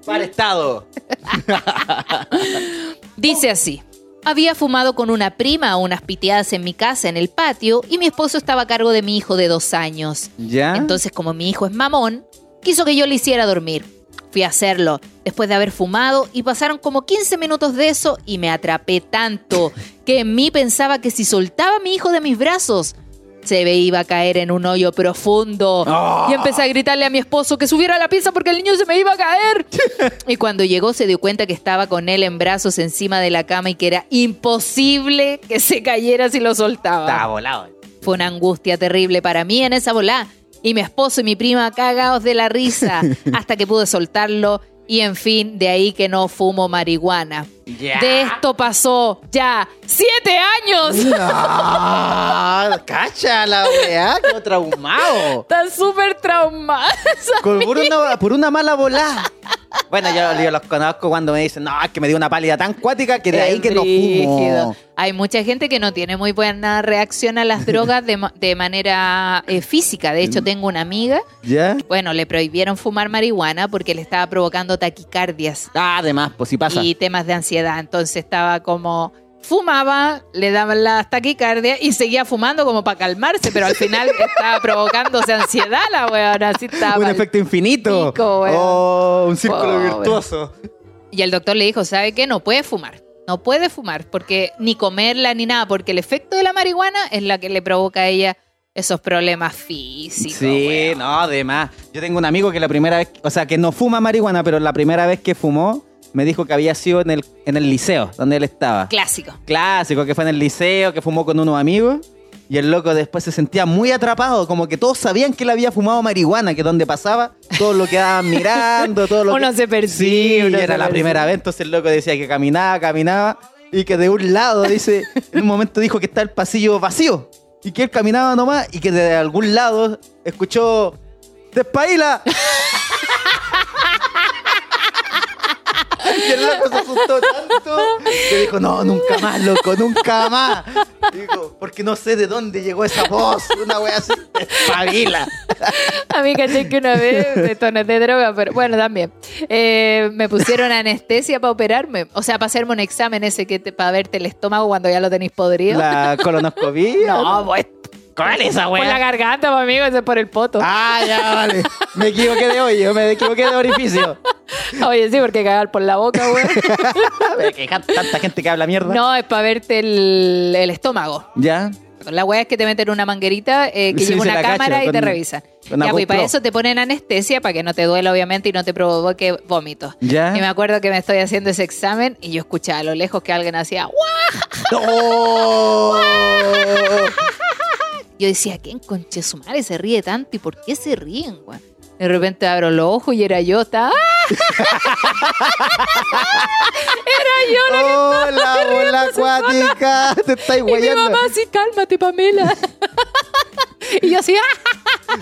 para estado. Dice así. Había fumado con una prima unas piteadas en mi casa en el patio y mi esposo estaba a cargo de mi hijo de dos años. ¿Ya? Entonces, como mi hijo es mamón, quiso que yo le hiciera dormir. Fui a hacerlo después de haber fumado y pasaron como 15 minutos de eso y me atrapé tanto que en mí pensaba que si soltaba a mi hijo de mis brazos, se me iba a caer en un hoyo profundo. Oh. Y empecé a gritarle a mi esposo que subiera a la pieza porque el niño se me iba a caer. y cuando llegó se dio cuenta que estaba con él en brazos encima de la cama y que era imposible que se cayera si lo soltaba. Estaba volado. Fue una angustia terrible para mí en esa volá. Y mi esposo y mi prima cagados de la risa hasta que pude soltarlo. Y en fin, de ahí que no fumo marihuana. De esto pasó ya siete años. No, cacha la weá, qué traumado. Está súper traumada. Con- por, una, por una mala volada. Bueno, yo, yo los conozco cuando me dicen, no, es que me dio una pálida tan cuática que de ahí que no fumo. Hay mucha gente que no tiene muy buena reacción a las drogas de, ma- de manera eh, física. De hecho, Mm. tengo una amiga, ¿Ya? bueno, le prohibieron fumar marihuana porque le estaba provocando taquicardias. Ah, además, pues si pasa. y temas de ansiedad. Entonces estaba como fumaba, le daban la taquicardia y seguía fumando como para calmarse, pero al final estaba provocándose ansiedad la weona, así estaba. un efecto infinito. pico, oh, un círculo virtuoso. Y el doctor le dijo, ¿sabe qué? No puede fumar. No puede fumar porque ni comerla ni nada, porque el efecto de la marihuana es la que le provoca a ella esos problemas físicos. Sí, weón. no, además. Yo tengo un amigo que la primera vez, o sea, que no fuma marihuana, pero la primera vez que fumó, me dijo que había sido en el, en el liceo, donde él estaba. Clásico. Clásico, que fue en el liceo, que fumó con unos amigos. Y el loco después se sentía muy atrapado, como que todos sabían que él había fumado marihuana, que donde pasaba, todos lo quedaban mirando, todo lo Uno que... se persigue, Sí, uno y se era la persigue. primera vez, entonces el loco decía que caminaba, caminaba, y que de un lado, dice, en un momento dijo que está el pasillo vacío, y que él caminaba nomás, y que de algún lado escuchó, ¡Despaila! Y el loco se asustó tanto que dijo, no, nunca más, loco, nunca más. Digo, porque no sé de dónde llegó esa voz, una wea así, espabila. A mí caché que una vez, esto no es de droga, pero bueno, también, eh, me pusieron anestesia para operarme. O sea, para hacerme un examen ese que te, para verte el estómago cuando ya lo tenéis podrido. La colonoscopia. No, pues ¿Cuál es esa por la garganta, pues, amigo, ese es por el poto. Ah, ya, vale. Me equivoqué de hoyo, me equivoqué de orificio. Oye, sí, porque cagar por la boca, güey. Ve que tanta gente que habla mierda. No, es para verte el, el estómago. ¿Ya? La weá es que te meten una manguerita eh, que Sí, lleva se una la cacho, cámara y te revisan. con una Ya, pues, y para eso te ponen anestesia para que no te duela, obviamente, y no te provoque vómitos. ¿Ya? Y me acuerdo que me estoy haciendo ese examen y yo escuchaba a lo lejos que alguien hacía ¡guau! ¡No! Yo decía, ¿quién conche su se ríe tanto y por qué se ríen, güey? De repente abro los ojos y era yo, estaba. ¡ah! era yo la que ¡Oh, la estaba bola riéndose sola. acuática! Te estáis Y mi guayando. mamá así, cálmate, Pamela. y yo así, ¡ah!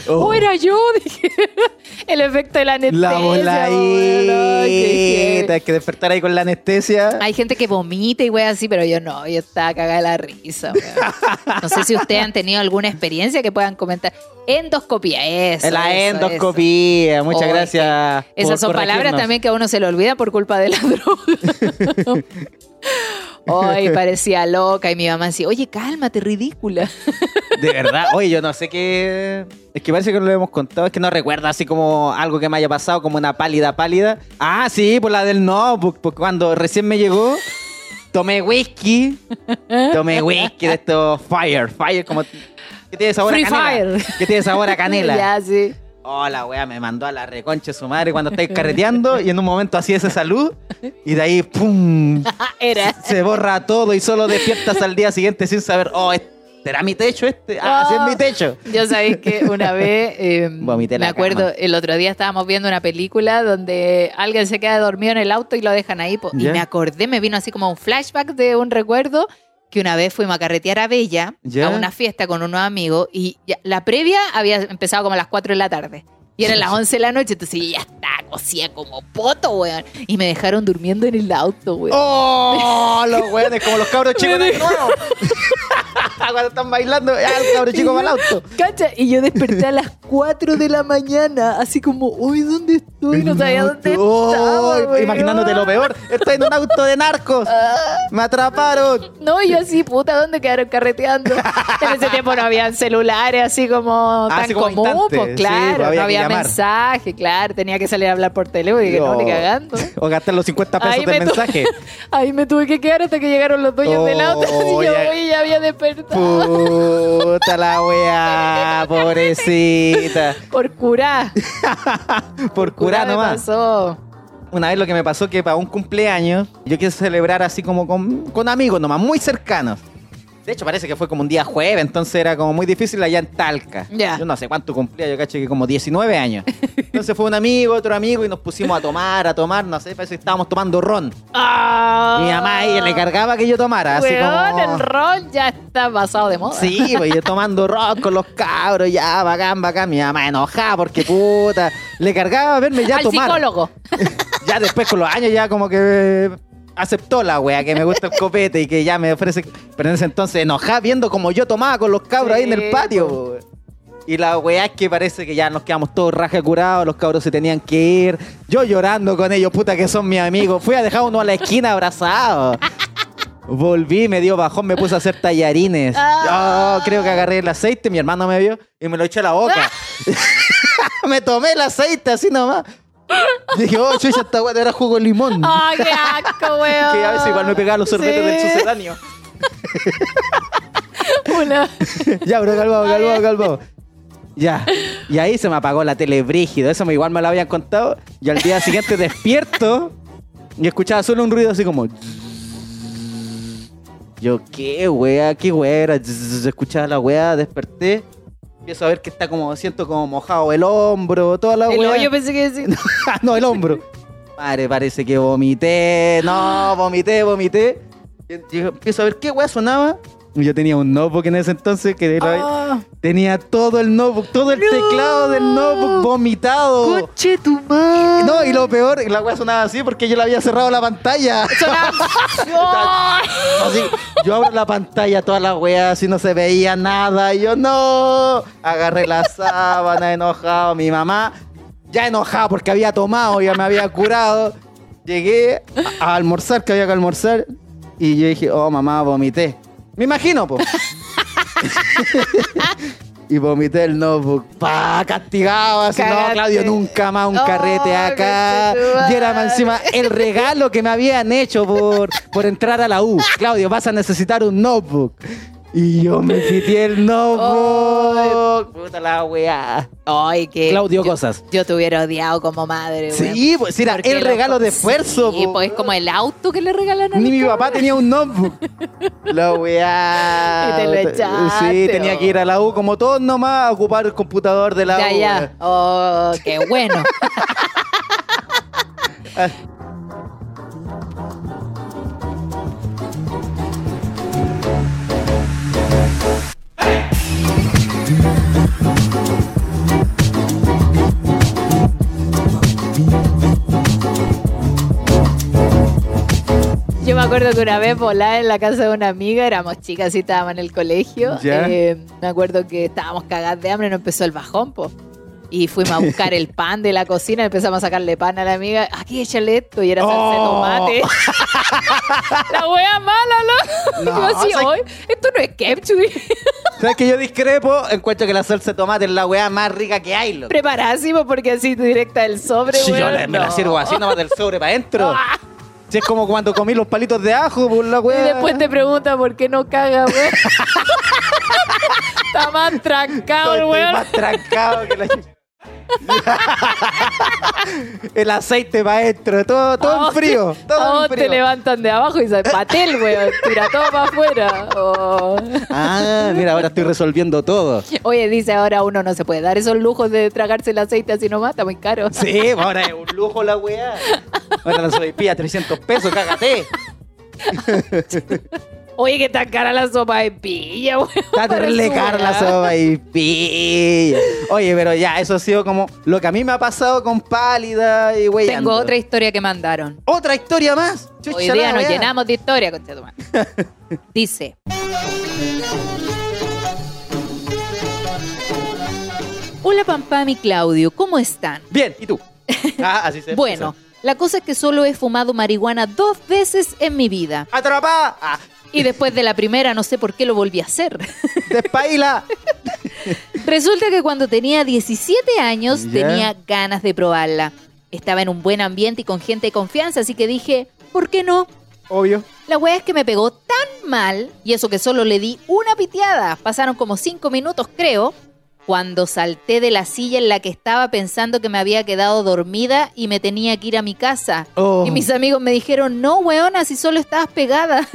Oh. ¡Oh, era yo! Dije. El efecto de la anestesia. La. Ay, qué voladita. Hay que despertar ahí con la anestesia. Hay gente que vomita y wey así, pero yo no, yo estaba cagada de la risa. weón. No sé si ustedes han tenido alguna experiencia que puedan comentar. Endoscopía, eso. la eso, endoscopía. Muchas gracias. Esas son palabras también que a uno se le olvida por culpa de la droga. Ay, parecía loca y mi mamá decía, oye, cálmate, ridícula. De verdad, oye, yo no sé qué. Es que parece que no lo hemos contado, es que no recuerdo así como algo que me haya pasado, como una pálida, pálida. Ah, sí, por la del no, por- por cuando recién me llegó, tomé whisky. Tomé whisky de estos Fire, Fire, como. que tiene sabor Free a canela. Fire. Que tiene sabor a canela. ya, sí. Oh, la wea me mandó a la reconcha su madre cuando estáis carreteando y en un momento así esa salud y de ahí, ¡pum! Era. Se borra todo y solo despiertas al día siguiente sin saber, oh, ¿este ¿será mi techo este? Ah, sí es mi techo. Yo sabéis que una vez, eh, Vomité me acuerdo, cama. el otro día estábamos viendo una película donde alguien se queda dormido en el auto y lo dejan ahí. po. Y me acordé, me vino así como un flashback de un recuerdo que una vez fuimos a carretear a Bella Ya. a una fiesta con unos amigos y ya- la previa había empezado como a las 4 de la tarde. Y eran las 11 de la noche, entonces yo ya estaba cosía como poto, weón. Y me dejaron durmiendo en el auto, weón. ¡Oh! Los weones, como los cabros chicos de nuevo. Cuando están bailando, ya el cabro chico va al auto. Cacha, y yo desperté a las 4 de la mañana, así como, uy, ¿dónde estoy? No sabía dónde Oh, estaba. Imaginándote lo peor. Estoy en un auto de narcos. Me atraparon. No, y yo así, puta, ¿dónde quedaron carreteando? en ese tiempo no habían celulares así como tan Así como común, instante. pues claro, había no había mensaje, claro, tenía que salir a hablar por teléfono y que no, Oh. ni cagando. O gastar los 50 pesos Ahí del mensaje. ahí me tuve que quedar hasta que llegaron los dueños Oh, del auto. Y yo, ya. ya había despertado. Puta la weá, pobrecita. Por curar. Por curar me nomás. pasó. Una vez lo que me pasó que para un cumpleaños yo quise celebrar así como con, con amigos nomás, muy cercanos. De hecho, parece que fue como un día jueves, entonces era como muy difícil allá en Talca. Ya. Yo no sé cuánto cumplía, yo caché que como 19 años. Entonces fue un amigo, otro amigo y nos pusimos a tomar, a tomar, no sé, parece que estábamos tomando ron. Ah, Mi mamá a ella le cargaba que yo tomara, así Weón, como... el rol ya está pasado de moda. Sí, pues yo tomando ron con los cabros, ya, bacán, bacán. Mi mamá enojada porque puta, le cargaba verme ya Al tomar. psicólogo. Ya después con los años ya como que aceptó la wea que me gusta el copete y que ya me ofrece. Pero en ese entonces enojada viendo como yo tomaba con los cabros ahí en el patio. po. Y la weá es que parece que ya nos quedamos todos raja curados, los cabros se tenían que ir. Yo llorando con ellos, puta que son mis amigos. Fui a dejar uno a la esquina abrazado. Volví, me dio bajón, me puse a hacer tallarines. Oh, creo que agarré el aceite, mi hermano me vio y me lo eché a la boca. me tomé el aceite así nomás. Dije, oh, chucha, esta weá era jugo de limón. ¡Ay, qué asco, weón! que a veces igual me pegaba los sorbetes Sí. del sucedáneo. Una... ya, bro, calmado, calmado, calmado. Ya. Y ahí se me apagó la tele brígido. Eso me, igual me lo habían contado. Y al día siguiente despierto y escuchaba solo un ruido así como. Yo, ¿qué wea? ¿Qué wea era? Escuchaba la wea, desperté. Empiezo a ver que está como, siento como mojado el hombro, toda la El wea. hoyo pensé que decía. Ah, no, el hombro. Madre, parece que vomité. No, vomité, vomité. Empiezo a ver qué weá sonaba. Yo tenía un notebook en ese entonces que Ah, tenía todo el notebook, todo el No. teclado del notebook vomitado. ¡Coche tu madre! No, y lo peor, la weá sonaba así porque yo le había cerrado la pantalla. Sonaba-. Así, yo abro la pantalla, toda la weá, así no se veía nada. Y yo, no. Agarré la sábana, enojado. Mi mamá, ya enojada porque había tomado, ya me había curado. Llegué a almorzar, que había que almorzar. Y yo dije, oh, mamá, vomité. Me imagino, po. y vomité el notebook. Pa, castigado, así, no. Claudio, nunca más un Oh, carrete acá. Y era más encima el regalo que me habían hecho por, por entrar a la U. Claudio, vas a necesitar un notebook. Y yo me quité el notebook. Puta la weá. Ay, que. Claudio yo- Cosas. Yo te hubiera odiado como madre, weón. Sí, pues era Porque el lo- regalo de esfuerzo. Sí, po. pues es como el auto que le regalan a Ni mi papá tenía un notebook. La weá. Y te lo echaste, Sí, tenía que ir a la U como todos nomás a ocupar el computador de la Ya, U. ya. Oh, qué bueno. acuerdo que una vez volada en la casa de una amiga, éramos chicas y estábamos en el colegio. Eh, me acuerdo que estábamos cagadas de hambre y nos empezó el bajón, po. Y fuimos a buscar el pan de la cocina, empezamos a sacarle pan a la amiga. Aquí échale esto, y era salsa de Oh. tomate. la wea mala, ¿no? No, Yo así, o sea- "Ay, esto no es ketchup. ¿Sabes que yo discrepo? Encuentro que la salsa de tomate es la weá más rica que hay, loco. Preparásimo porque así directa del sobre, Si yo weón, le- me la no. sirvo así nomás del sobre para adentro. Si es como cuando comí los palitos de ajo por la Y weá. después te pregunta por qué no caga, weón. Está más trancado, weón. más trancado que la El aceite adentro, todo, todo en frío. vos- a Todo vos en te frío. levantan de abajo y se patel, weón. Tira todo para afuera. Oh. Ah, mira, ahora estoy resolviendo todo. Oye, dice ahora uno no se puede dar esos lujos de tragarse el aceite así nomás, está muy caro. Sí, pues ahora es un lujo la weá. Ahora la sopaipilla 300 pesos, cágate. Oye, que tan cara la sopa de pilla, weón. Está terrible cara la sopa y pilla. Oye, pero ya, eso ha sido como lo que a mí me ha pasado con pálida y wey. Tengo otra historia que mandaron. ¿Otra historia más? Chucha Hoy día nos llenamos de historia, conchetumare. Dice. Hola Pampam y Claudio, ¿cómo están? Bien, ¿y tú? Ah, así se Bueno, la cosa es que solo he fumado marihuana dos veces en mi vida. ¡Atrapada! Ah, Y después de la primera no sé por qué lo volví a hacer. ¡Despaila! Resulta que cuando tenía 17 años tenía ganas de probarla. Estaba en un buen ambiente y con gente de confianza, así que dije, ¿por qué no? Obvio. La weá es que me pegó tan mal, y eso que solo le di una piteada. Pasaron como cinco minutos, creo, cuando salté de la silla en la que estaba pensando que me había quedado dormida y me tenía que ir a mi casa. Oh. Y mis amigos me dijeron, no, weona, si solo estabas pegada.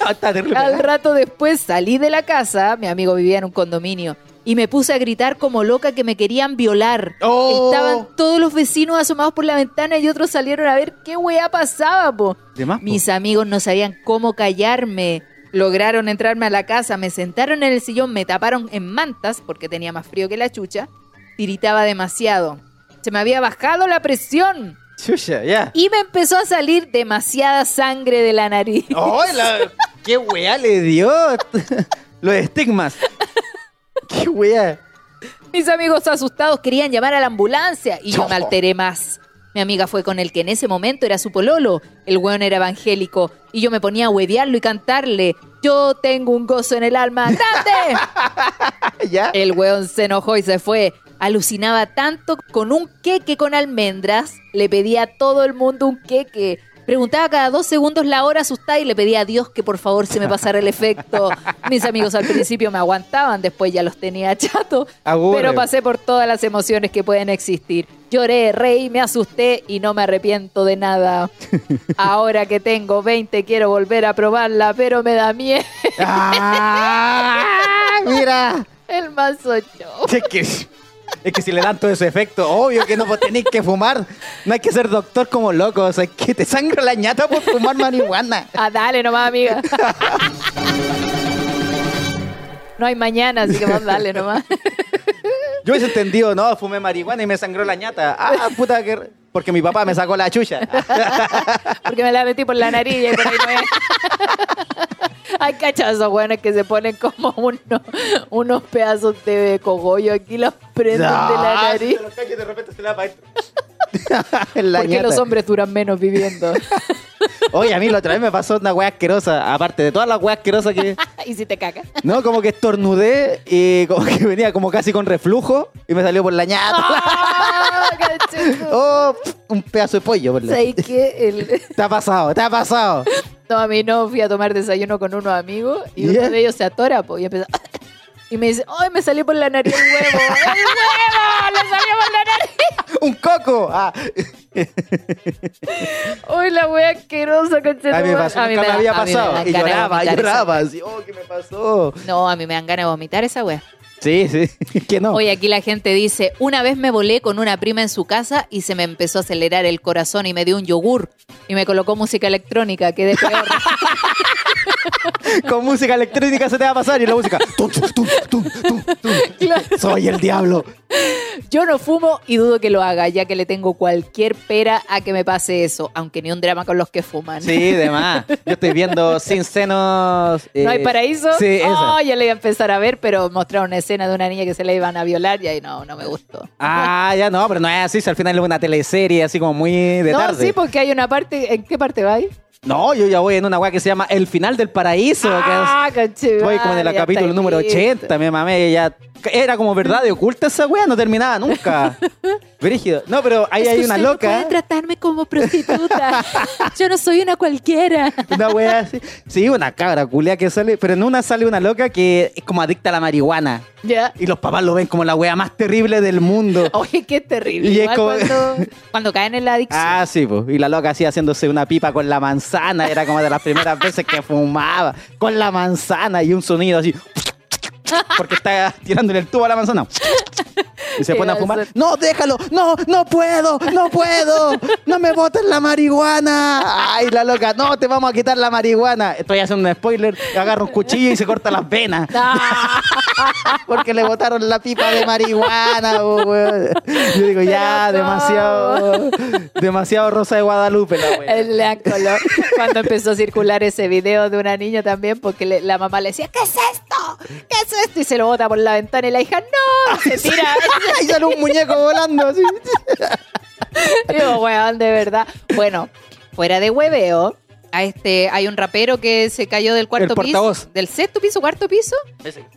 Al rato después salí de la casa, mi amigo vivía en un condominio, y me puse a gritar como loca que me querían violar. Oh. Estaban todos los vecinos asomados por la ventana y otros salieron a ver qué weá pasaba, po. Más, po. Mis amigos no sabían cómo callarme. Lograron entrarme a la casa, me sentaron en el sillón, me taparon en mantas porque tenía más frío que la chucha. Tiritaba demasiado. Se me había bajado la presión Chucha, ya. y me empezó a salir demasiada sangre de la nariz. ¡Oh, la- qué weá le dio! Los estigmas. ¡Qué weá! Mis amigos asustados querían llamar a la ambulancia y yo me alteré más. Mi amiga fue con el que en ese momento era su pololo. El weón era evangélico y yo me ponía a huevearlo y cantarle. Yo tengo un gozo en el alma. ¿Ya? El weón se enojó y se fue. Alucinaba tanto con un queque con almendras. Le pedía a todo el mundo un queque. Preguntaba cada dos segundos la hora asustada y le pedía a Dios que por favor se me pasara el efecto. Mis amigos al principio me aguantaban, después ya los tenía chato. Pero pasé por todas las emociones que pueden existir. Lloré, reí, me asusté y no me arrepiento de nada. Ahora que tengo 20 quiero volver a probarla, pero me da miedo. ¡Ah! ¡Mira! El mazo yo. Es que, es si le dan todo ese efecto, obvio que no tenéis que fumar. No hay que ser doctor como loco. O sea, que te sangra la ñata por fumar marihuana. Ah, dale nomás, amiga. No hay mañana, así que vos dale nomás. Yo hubiese entendido, no, fumé marihuana y me sangró la ñata. Ah, puta que... Porque mi papá me sacó la chucha. Porque me la metí por la nariz y por ahí no es. Hay cachazos, buenos que se ponen como unos, unos pedazos de cogollo aquí, los prenden de la Ah, nariz. se los de repente se la va Porque ñata. los hombres duran menos viviendo. Oye, a mí la otra vez me pasó una weá asquerosa. Aparte de todas las weas asquerosas que... y si te cagas. No, como que estornudé y como que venía como casi con reflujo y me salió por la ñata. ¡Ah, cacheto! Oh, un pedazo de pollo por la... ¿Sabes qué? El- Te ha pasado, te ha pasado. No, a mí no fui a tomar desayuno con unos amigos y Yeah. uno de ellos se atora po, y. Y me dice, ¡ay, me salió por la nariz el huevo! ¡El huevo! ¡Le salió por la nariz! ¡Un coco! Ah, ¡Uy, la wea asquerosa, conchetumare! a mí me pasó, A mí nunca me, da- había pasado. Y lloraba, lloraba. Así, oh, ¿qué me pasó? No, a mí me dan ganas de vomitar esa wea. Sí, sí, que no. Oye, aquí la gente dice, una vez me volé con una prima en su casa y se me empezó a acelerar el corazón y me dio un yogur y me colocó música electrónica, quedé peor. Con música electrónica se te va a pasar y la música. tum, tum, tum, tum, tum, tum. Claro. Soy el diablo. Yo no fumo y dudo que lo haga, ya que le tengo cualquier pera a que me pase eso, aunque ni un drama con los que fuman. Sí, demás. Yo estoy viendo Sin Senos. ¿No hay eh, paraíso? Sí. Oh, ya le iba a empezar a ver, pero mostraron una escena de una niña que se le iban a violar y ahí no, no me gustó. Ah, ya no, pero no es así. si al final es una teleserie así como muy de no, tarde. sí, porque hay una parte. ¿En qué parte va ahí? No, yo ya voy en una weá que se llama El final del paraíso. que es- Ah, Voy como en el capítulo número listo. 80, me mamé, ya era como verdad de oculta esa wea, no terminaba nunca. Brígido. No, pero ahí hay una loca, tratarme como prostituta. Yo no soy una cualquiera. una wea así. Sí, una cabra culia que sale, pero en una sale una loca que es como adicta a la marihuana. Y los papás lo ven como la wea más terrible del mundo. Oye, qué terrible. Y es como- cuando, cuando caen en la adicción. Ah, sí, pues. Y la loca así haciéndose una pipa con la manzana. Era como de las primeras veces que fumaba con la manzana y un sonido así. Porque está tirándole el tubo a la manzana. Y se pone a fumar. No, déjalo. No, no puedo. No puedo. No me botes la marihuana. Ay, la loca. No, te vamos a quitar la marihuana. Estoy haciendo un spoiler. Agarra un cuchillo y se corta las venas. Porque le botaron la pipa de marihuana. Yo digo, ya, demasiado. Demasiado Rosa de Guadalupe, la. Cuando empezó a circular ese video de una niña también, porque le- la mamá le decía, ¿qué es esto? ¿Qué es esto? Y se lo bota por la ventana y la hija, no, se tira. Ahí sale un muñeco volando así. Digo, weón, de verdad. Bueno, fuera de hueveo, a este, hay un rapero que se cayó del cuarto piso, del sexto piso, cuarto piso,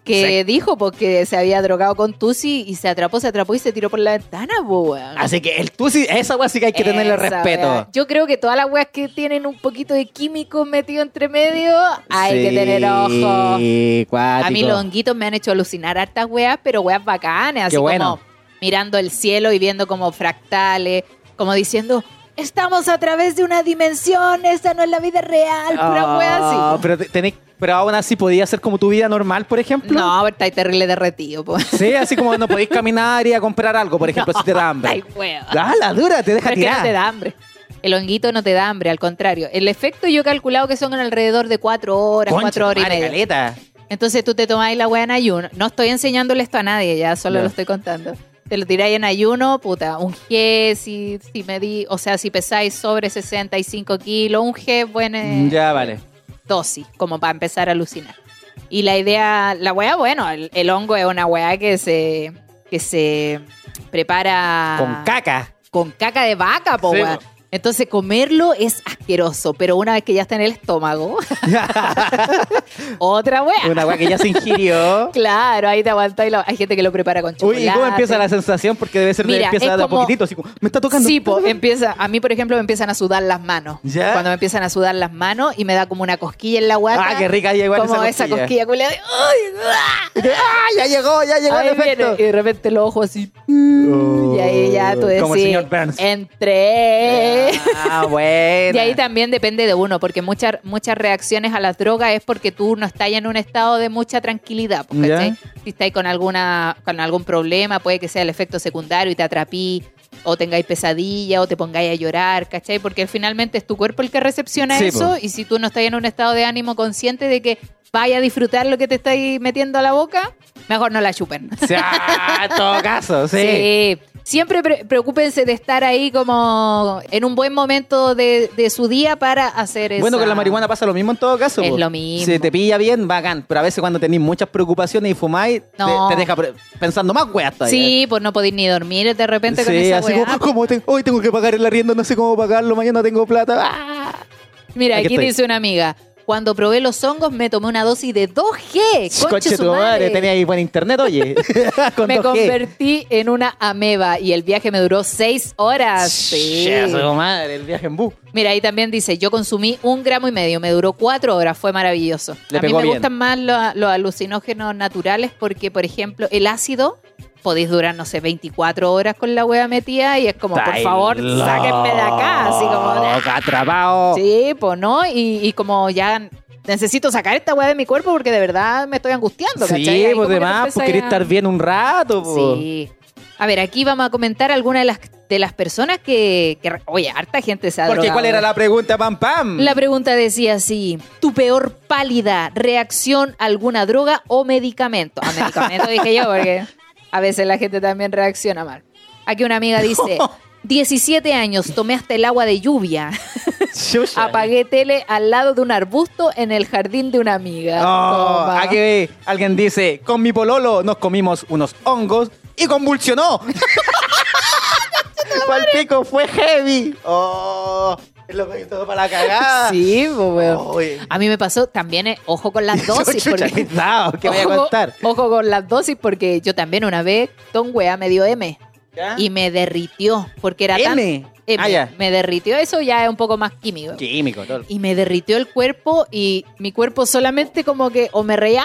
que dijo porque se había drogado con Tusi y se atrapó, se atrapó y se tiró por la ventana, weón. Así que el tusi, esa weá sí que hay que tenerle respeto. wea. Yo creo que todas las weas que tienen un poquito de químico metido entre medio, hay que tener ojo. cuático. A mí los honguitos me han hecho alucinar hartas weas, pero weas bacanas, así Qué bueno. como mirando el cielo y viendo como fractales, como diciendo, estamos a través de una dimensión, esta no es la vida real, pura wea Ah, así. pero, te- tenés- pero aún así podía ser como tu vida normal, por ejemplo. No, pero está ahí terrible derretido, pues. Sí, así como no podéis caminar y a comprar algo, por ejemplo, si te da hambre. Ay, wea. Ah, la dura, te deja Pero es que tirar. no te da hambre. El honguito no te da hambre, al contrario. El efecto yo he calculado que son alrededor de cuatro horas, Concha, cuatro horas y madre, media. caleta. Entonces tú te tomáis la weá en ayuno. No estoy enseñándole esto a nadie, ya solo Ya. lo estoy contando. Te lo tiráis en ayuno, puta, un G, si, si medí, o sea, si pesáis sobre 65 kilos, un G buena Ya, vale. dosis, como para empezar a alucinar. Y la idea, la weá, bueno, el, el hongo es una weá que se, que se prepara Con caca. con caca de vaca, po, Sí. Entonces comerlo es asqueroso, pero una vez que ya está en el estómago, otra weá. Una weá que ya se ingirió. Claro, ahí te aguantas y lo- hay gente que lo prepara con Uy, chocolate. ¿y cómo empieza la sensación? Porque debe ser de Mira, empieza de a poquitito, así como, me está tocando. Sí, po, empieza, a mí por ejemplo me empiezan a sudar las manos. ¿Ya? Cuando me empiezan a sudar las manos y me da como una cosquilla en la guata. Ah, qué rica igual Como esa esa cosquilla. culiada de, ¡ay! ¡Ah, ya llegó, ya llegó Ahí el efecto! viene, y de repente los ojos así. Oh, y ahí ya tú decís, Como el señor Burns. entré. Ah, bueno. Y ahí también depende de uno, porque muchas muchas reacciones a las drogas es porque tú no estás en un estado de mucha tranquilidad. pues. Si estáis con alguna con algún problema, puede que sea el efecto secundario y te atrapí, o tengáis pesadilla, o te pongáis a llorar, ¿cachai? Porque finalmente es tu cuerpo el que recepciona Sí, eso, po. y si tú no estás en un estado de ánimo consciente de que vaya a disfrutar lo que te estáis metiendo a la boca, mejor no la chupen. O sea, en todo caso, sí. Sí. Siempre pre- preocúpense de estar ahí como en un buen momento de, de su día para hacer eso. Bueno, con la marihuana pasa lo mismo en todo caso. Es po. lo mismo. Si te pilla bien, bacán. Pero a veces cuando tenéis muchas preocupaciones y fumáis, te- No. te, deja pensando más weas. Sí, pues no podéis ni dormir de repente con Sí, esa así como, como te- hoy tengo que pagar el arriendo, no sé cómo pagarlo, mañana tengo plata. ¡Ah! Mira, Aquí aquí dice una amiga. Cuando probé los hongos me tomé una dosis de 2G. Conche Coche su tu madre, madre. tenía ahí buen internet, oye. Con Me 2G. convertí en una ameba y el viaje me duró seis horas. Sí. Che, su madre, el viaje en bus. Mira, ahí también dice, yo consumí un gramo y medio, me duró cuatro horas, fue maravilloso. Le a mí me bien. gustan más lo- los alucinógenos naturales porque, por ejemplo, el ácido podéis durar, no sé, 24 horas con la hueá metida y es como, por favor, sáquenme de acá, así como... loca, atrapado. Sí, pues no, y, y como ya necesito sacar esta hueá de mi cuerpo porque de verdad me estoy angustiando, Sí, ¿cachai? Ahí pues demás, pues empieza querés a- estar bien un rato, pues. Sí. A ver, aquí vamos a comentar algunas de las, de las personas que, que- Oye, harta gente se ha Porque drogado. ¿cuál era la pregunta, pam pam? La pregunta decía así: ¿tu peor pálida reacción a alguna droga o medicamento? A medicamento dije yo, porque. A veces la gente también reacciona mal. Aquí una amiga dice, 17 años, tomé hasta el agua de lluvia. Apagué tele al lado de un arbusto en el jardín de una amiga. Oh, aquí ve, alguien dice, con mi pololo nos comimos unos hongos y convulsionó. Pal pico fue heavy. Oh, es lo que todo para la cagada. Sí, pues. A mí me pasó también, eh, ojo con las dosis. Chucha, porque- que vaya a Ojo- contar. Ojo con las dosis porque yo también una vez, Don Wea me dio M ¿Ya? y me derritió porque era tan... M. M. Ah. Me derritió, eso ya es un poco más químico. Químico, todo. Y me derritió el cuerpo y mi cuerpo solamente como que o me reía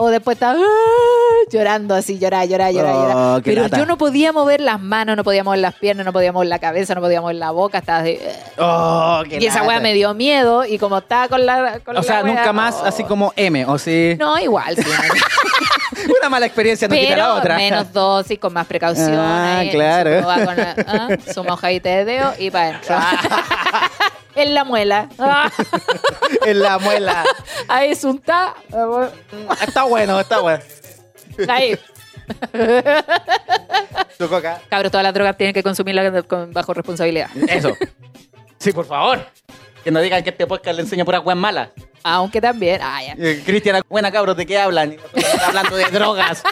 o después estaba "Ah", llorando así, llorar, llorar, llorar, Oh, llorar. Pero lata. yo no podía mover las manos, no podía mover las piernas, no podía mover la cabeza, no podía mover la boca, estaba así. Oh, qué Y esa weá me dio miedo y como estaba con la... con O la sea, nunca más oh. así como M, o sí. No, igual, sí. Una mala experiencia no quita la Pero otra. menos dosis, con más precaución. Ah, ahí, claro. Su, proba con la- ah, de dedo y para adentro. en la muela. En la muela. ahí es un ta. Está bueno, está bueno. Ahí. Tu coca. Cabros, todas las drogas tienen que consumirlas con- bajo responsabilidad. Eso. Sí, por favor. Que no digan que este podcast le enseña puras weas malas. Aunque también. Ah, ya. Eh, Cristian, buena cabros, ¿de qué hablan? Hablando de drogas.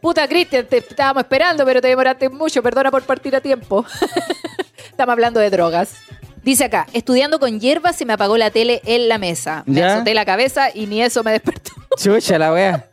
Puta, Cristian, te estábamos esperando, pero te demoraste mucho. Perdona por partir a tiempo. Estamos hablando de drogas. Dice acá, estudiando con hierbas se me apagó la tele en la mesa. Me ¿Ya? azoté la cabeza y ni eso me despertó. Chucha la wea.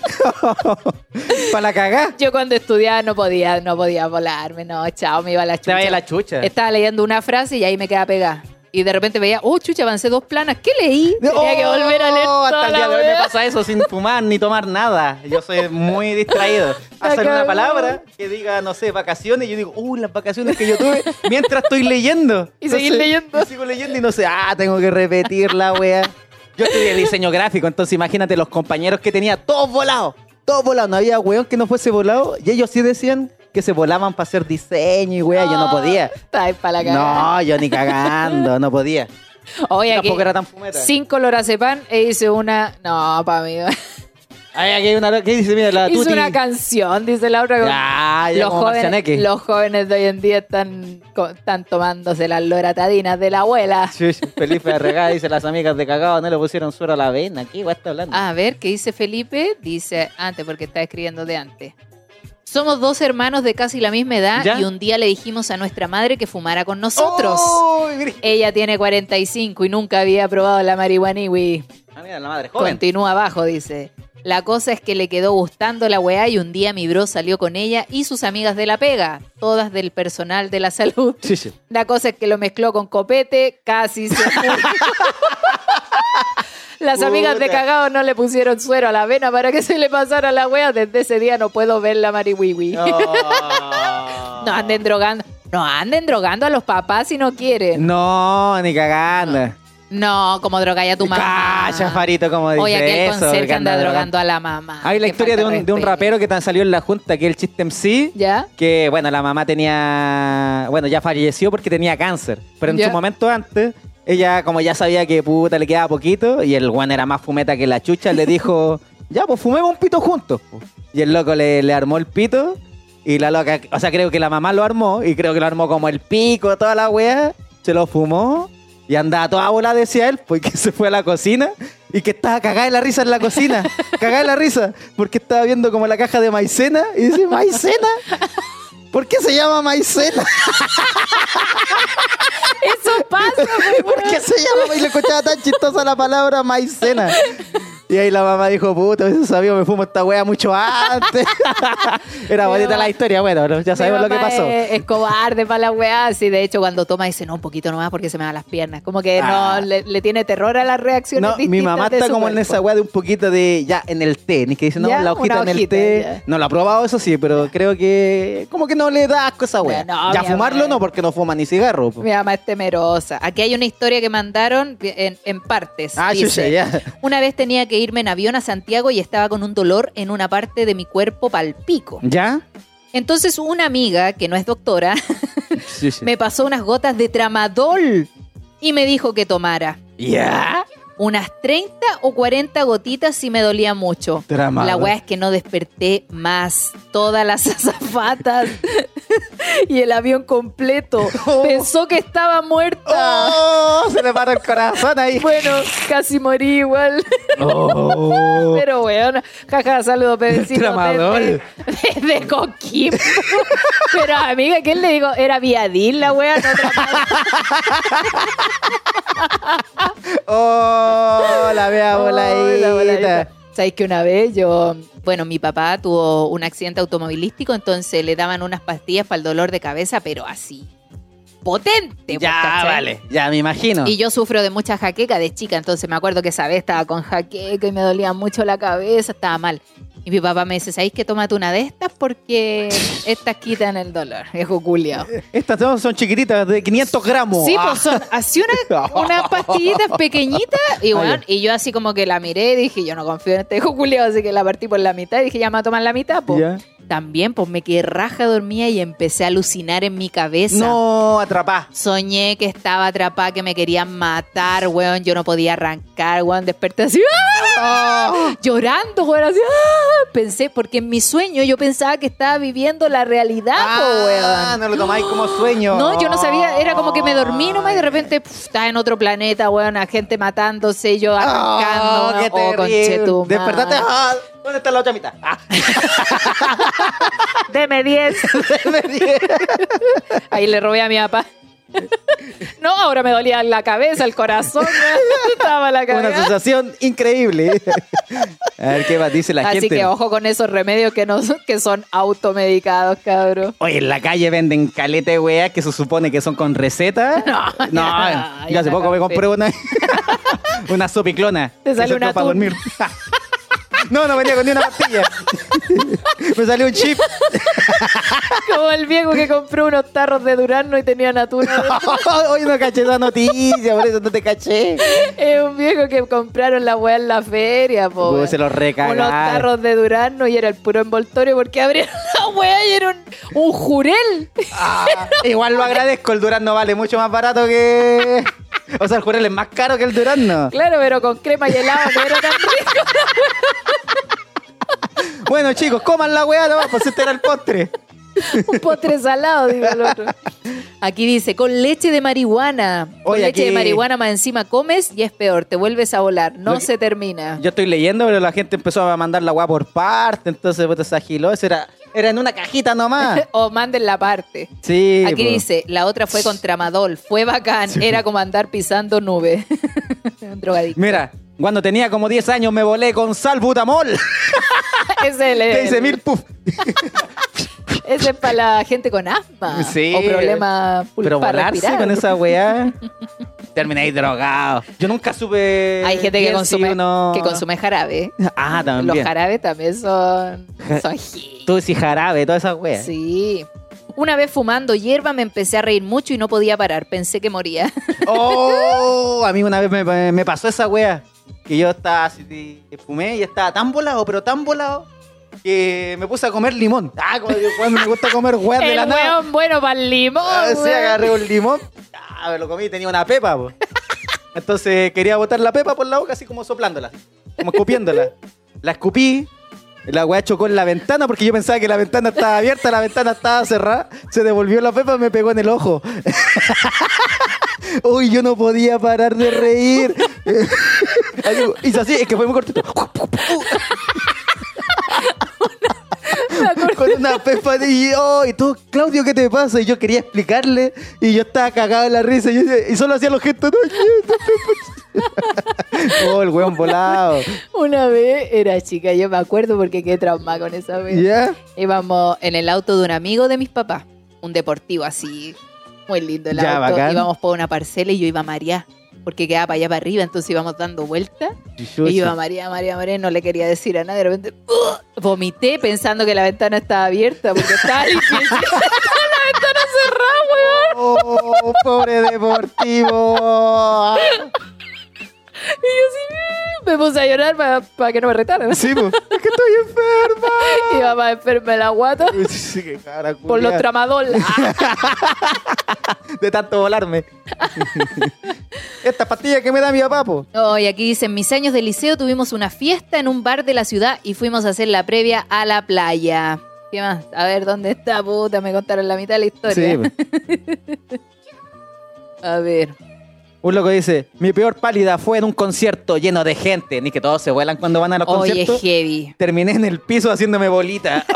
Para la cagá. Yo cuando estudiaba no podía, no podía volarme, no, chao, me iba a la Te chucha. vaya a la chucha. Estaba leyendo una frase y ahí me quedaba pegada. Y de repente veía, oh, chucha, avancé dos planas. ¿Qué leí? Tenía que volver a leer Oh, toda Hasta el día de hoy me pasa eso sin fumar ni tomar nada. Yo soy muy distraído. Cagó. una palabra que diga, no sé, vacaciones. Y yo digo, uh, las vacaciones que yo tuve mientras estoy leyendo. Y seguir leyendo. y sigo leyendo y no sé, ah, tengo que repetir la wea. Yo estudié diseño gráfico, entonces imagínate los compañeros que tenía, todos volados. Todos volados. No había weón que no fuese volado. Y ellos sí decían que se volaban para hacer diseño y wea. Yo no podía. Está ahí para la. No, yo ni cagando, no podía. Oye, aquí, Tampoco era tan fumeta. cinco lorazepam e hice una... No, para mí. Ay, aquí hay una. ¿Qué dice? Mira, la hice tuti. una canción, dice Ya, ya los, como jóvenes, Marcianeque. los jóvenes de hoy en día están, co- están tomándose las loratadinas de la abuela. Chuch, Felipe Arregada dice: Las amigas de cagado no le pusieron suero a la avena. ¿Qué va está hablando? A ver, ¿qué dice Felipe? Dice antes, porque está escribiendo de antes. Somos dos hermanos de casi la misma edad ¿Ya? y un día le dijimos a nuestra madre que fumara con nosotros. ¡Oh! Ella tiene 45 y nunca había probado la marihuaniwi. Ah, mira, la madre joven. Continúa abajo, dice. La cosa es que le quedó gustando la weá y un día mi bro salió con ella y sus amigas de la pega, todas del personal de la salud. Chuch. La cosa es que lo mezcló con copete, casi se murió. Las amigas de Puta. cagado no le pusieron suero a la vena para que se le pasara la wea. Desde ese día no puedo ver la marihuiwi. Oh. No anden drogando. No anden drogando a los papás si no quieren. No, ni cagando. No, como drogáis a tu mamá. Cacha, Farito, como dice Oye, aquel eso. conserje que anda drogando a la mamá. Hay la historia de un, de un rapero que tan salió en la junta, que es el chiste MC. ¿Ya? Que, bueno, la mamá tenía. Bueno, ya falleció porque tenía cáncer. Pero en Ya. su momento antes, ella, como ya sabía que puta le quedaba poquito, y el guan era más fumeta que la chucha, le dijo: Ya, pues fumemos un pito juntos. po". Y el loco le, le armó el pito. Y la loca, o sea, creo que la mamá lo armó. Y creo que lo armó como el pico, toda la wea. Se lo fumó. Y andaba toda bola, decía él, porque se fue a la cocina y que estaba cagada de la risa en la cocina. cagada de la risa, porque estaba viendo como la caja de maicena y dice, ¿maicena? ¿Por qué se llama maicena? Eso pasa, pues, ¿Por qué se llama? Y le escuchaba tan chistosa la palabra maicena. Y ahí la mamá dijo, puta, eso sabía, me fumo esta wea mucho antes. Era bonita la historia, bueno, ya sabemos lo que pasó. Es, es cobarde para la weá. Sí, de hecho, cuando toma dice, no, un poquito nomás porque se me dan las piernas. Como que Ah. no, le, le tiene terror a las reacciones No, mi mamá está como en esa weá de un poquito de ya en el té. Ni que dice, no, Ya, la hojita en el té. ya. No, lo ha probado, eso sí, pero creo que como que no le da asco esa weá. Ya, no, ya mi fumarlo mamá- no, porque no fuma ni cigarro. po. Mi mamá es temerosa. Aquí hay una historia que mandaron en, en partes. Ah, Dice, ya. Una vez tenía que irme en avión a Santiago y estaba con un dolor en una parte de mi cuerpo palpico. ¿Ya? Entonces una amiga, que no es doctora, Sí, sí. me pasó unas gotas de tramadol y me dijo que tomara. ¿Ya? unas 30 o 40 gotitas y me dolía mucho. Tramado. La weá es que no desperté más. Todas las azafatas y el avión completo. Oh. Pensó que estaba muerta. ¡Oh! Se le paró el corazón ahí. Bueno, casi morí igual. ¡Oh! Pero bueno, jaja, saludos. Tramador. Desde, desde Coquimbo. Pero amiga, ¿quién le digo? Era Viadín la wea, no. ¡Oh! La vea Ay, la voladita. voladita. ¿Sabes que una vez yo, bueno, mi papá tuvo un accidente automovilístico, entonces le daban unas pastillas para el dolor de cabeza, pero así, potente. pues, Ya, ¿cachai? vale. Ya me imagino. Y yo sufro de mucha jaqueca de chica, entonces me acuerdo que esa vez estaba con jaqueca y me dolía mucho la cabeza, estaba mal. Y mi papá me dice, ¿sabéis que tómate una de estas? Porque estas quitan el dolor, viejo culiao. Estas dos son chiquititas, de 500 gramos. Sí, Ah. pues son así una, unas pastillitas pequeñitas. Y Ah, bueno, y yo así como que la miré y dije, yo no confío en este hijo culiao, así que la partí por la mitad y dije, ya me voy a tomar la mitad, pues. También, pues me quedé raja dormía y empecé a alucinar en mi cabeza. No, atrapá. Soñé que estaba atrapada, que me querían matar, weón. Yo no podía arrancar, weón. Desperté así, ¡ah! Oh. llorando, weón. Así, ¡ah! Pensé, porque en mi sueño yo pensaba que estaba viviendo la realidad, Ah, weón. no lo tomáis como sueño. No, yo no sabía, era como que me dormí nomás y de repente pf, estaba en otro planeta, weón, a gente matándose, yo arrancando. Oh, qué oh, terrible. Despertate. ¿Dónde está la otra mitad? Ah, Deme 10. me dije. Ahí le robé a mi papá. No, ahora me dolía la cabeza, el corazón, estaba la Una cabeza. sensación increíble. A ver qué más dice la Así gente. que ojo con esos remedios que no son- que son automedicados, cabrón. Oye, en la calle venden caleta de weas que se supone que son con receta. No, no ya, yo hace poco me compré una, una sopiclona. Te sale una para dormir. No, no venía con ni una pastilla. Me salió un chip. Como el viejo que compró unos tarros de durazno y tenía natuna. Hoy no caché esa noticia, por eso no te caché. es un viejo que compraron la weá en la feria, po. Se los recagaron. Unos tarros de durazno y era el puro envoltorio porque abrieron la weá y era un, un jurel. Ah, igual lo agradezco, el durazno vale mucho más barato que... O sea, el jurel es más caro que el durazno. Claro, pero con crema y helado no era tan rico. Bueno, chicos, coman la weá nomás, pues este era el postre. Un postre salado, digo el otro. Aquí dice, con leche de marihuana. Con Oye, leche aquí- de marihuana más encima comes y es peor, te vuelves a volar, no que- se termina. Yo estoy leyendo, pero la gente empezó a mandar la weá por parte, entonces puta, se agiló. Eso era, era en una cajita nomás. o manden la parte. Sí. Aquí po. dice, la otra fue con tramadol, fue bacán, era como andar pisando nube. Drogadicto. Mira, cuando tenía como 10 años me volé con salbutamol. Es el- Te dice mil puff. Ese es para la gente con asma. Sí. O problemas Pero volarse con esa weá. Termináis drogado. Yo nunca supe. Hay gente que consume, si uno- que consume jarabe. Ah, también. Los jarabes también son, son. Tú decís jarabe, todas esas weas. Sí. Una vez fumando hierba me empecé a reír mucho y no podía parar. Pensé que moría. Oh, a mí una vez me, me pasó esa wea. Que yo estaba así, fumé y estaba tan volado, pero tan volado, que me puse a comer limón. Ah, weón, me gusta comer weas de la nada. bueno para el limón. Así weón. agarré un limón. Ah, me lo comí y tenía una pepa, po. Entonces quería botar la pepa por la boca, así como soplándola, como escupiéndola. La escupí. La weá chocó en la ventana porque yo pensaba que la ventana estaba abierta, la ventana estaba cerrada. Se devolvió la pepa y me pegó en el ojo. Uy, yo no podía parar de reír. Hizo así, es que fue muy cortito. Con una pepa de y, oh, y todo, Claudio, ¿qué te pasa? Y yo quería explicarle y yo estaba cagado en la risa y, yo- y solo hacía los gestos. No, Pepa". oh, el weón volado. Una vez era chica, yo me acuerdo porque quedé traumada con esa vez. Íbamos en el auto de un amigo de mis papás, un deportivo así, muy lindo el Ya, auto. bacán. Íbamos por una parcela y yo iba a María, porque quedaba para allá para arriba, entonces íbamos dando vueltas. Y yo iba María, María, María, no le quería decir a nadie. De repente ¡uh! vomité pensando que la ventana estaba abierta porque estaba difícil. la ventana cerrada, weón. Oh, pobre deportivo. Y yo así, Me puse a llorar para que no me retaran. Sí, pues. Es que estoy enferma. Iba más enferma de la guata Sí, qué cara, por los tramadol. De tanto volarme. Esta pastilla que me da mi papá, po. Oh, y aquí dice, en mis años de liceo tuvimos una fiesta en un bar de la ciudad y fuimos a hacer la previa a la playa. ¿Qué más? A ver, ¿dónde está, puta? Me contaron la mitad de la historia. Sí, pues. A ver. Un loco dice, mi peor pálida fue en un concierto lleno de gente. Ni que todos se vuelan cuando van a los Oye, conciertos. heavy. Terminé en el piso haciéndome bolita.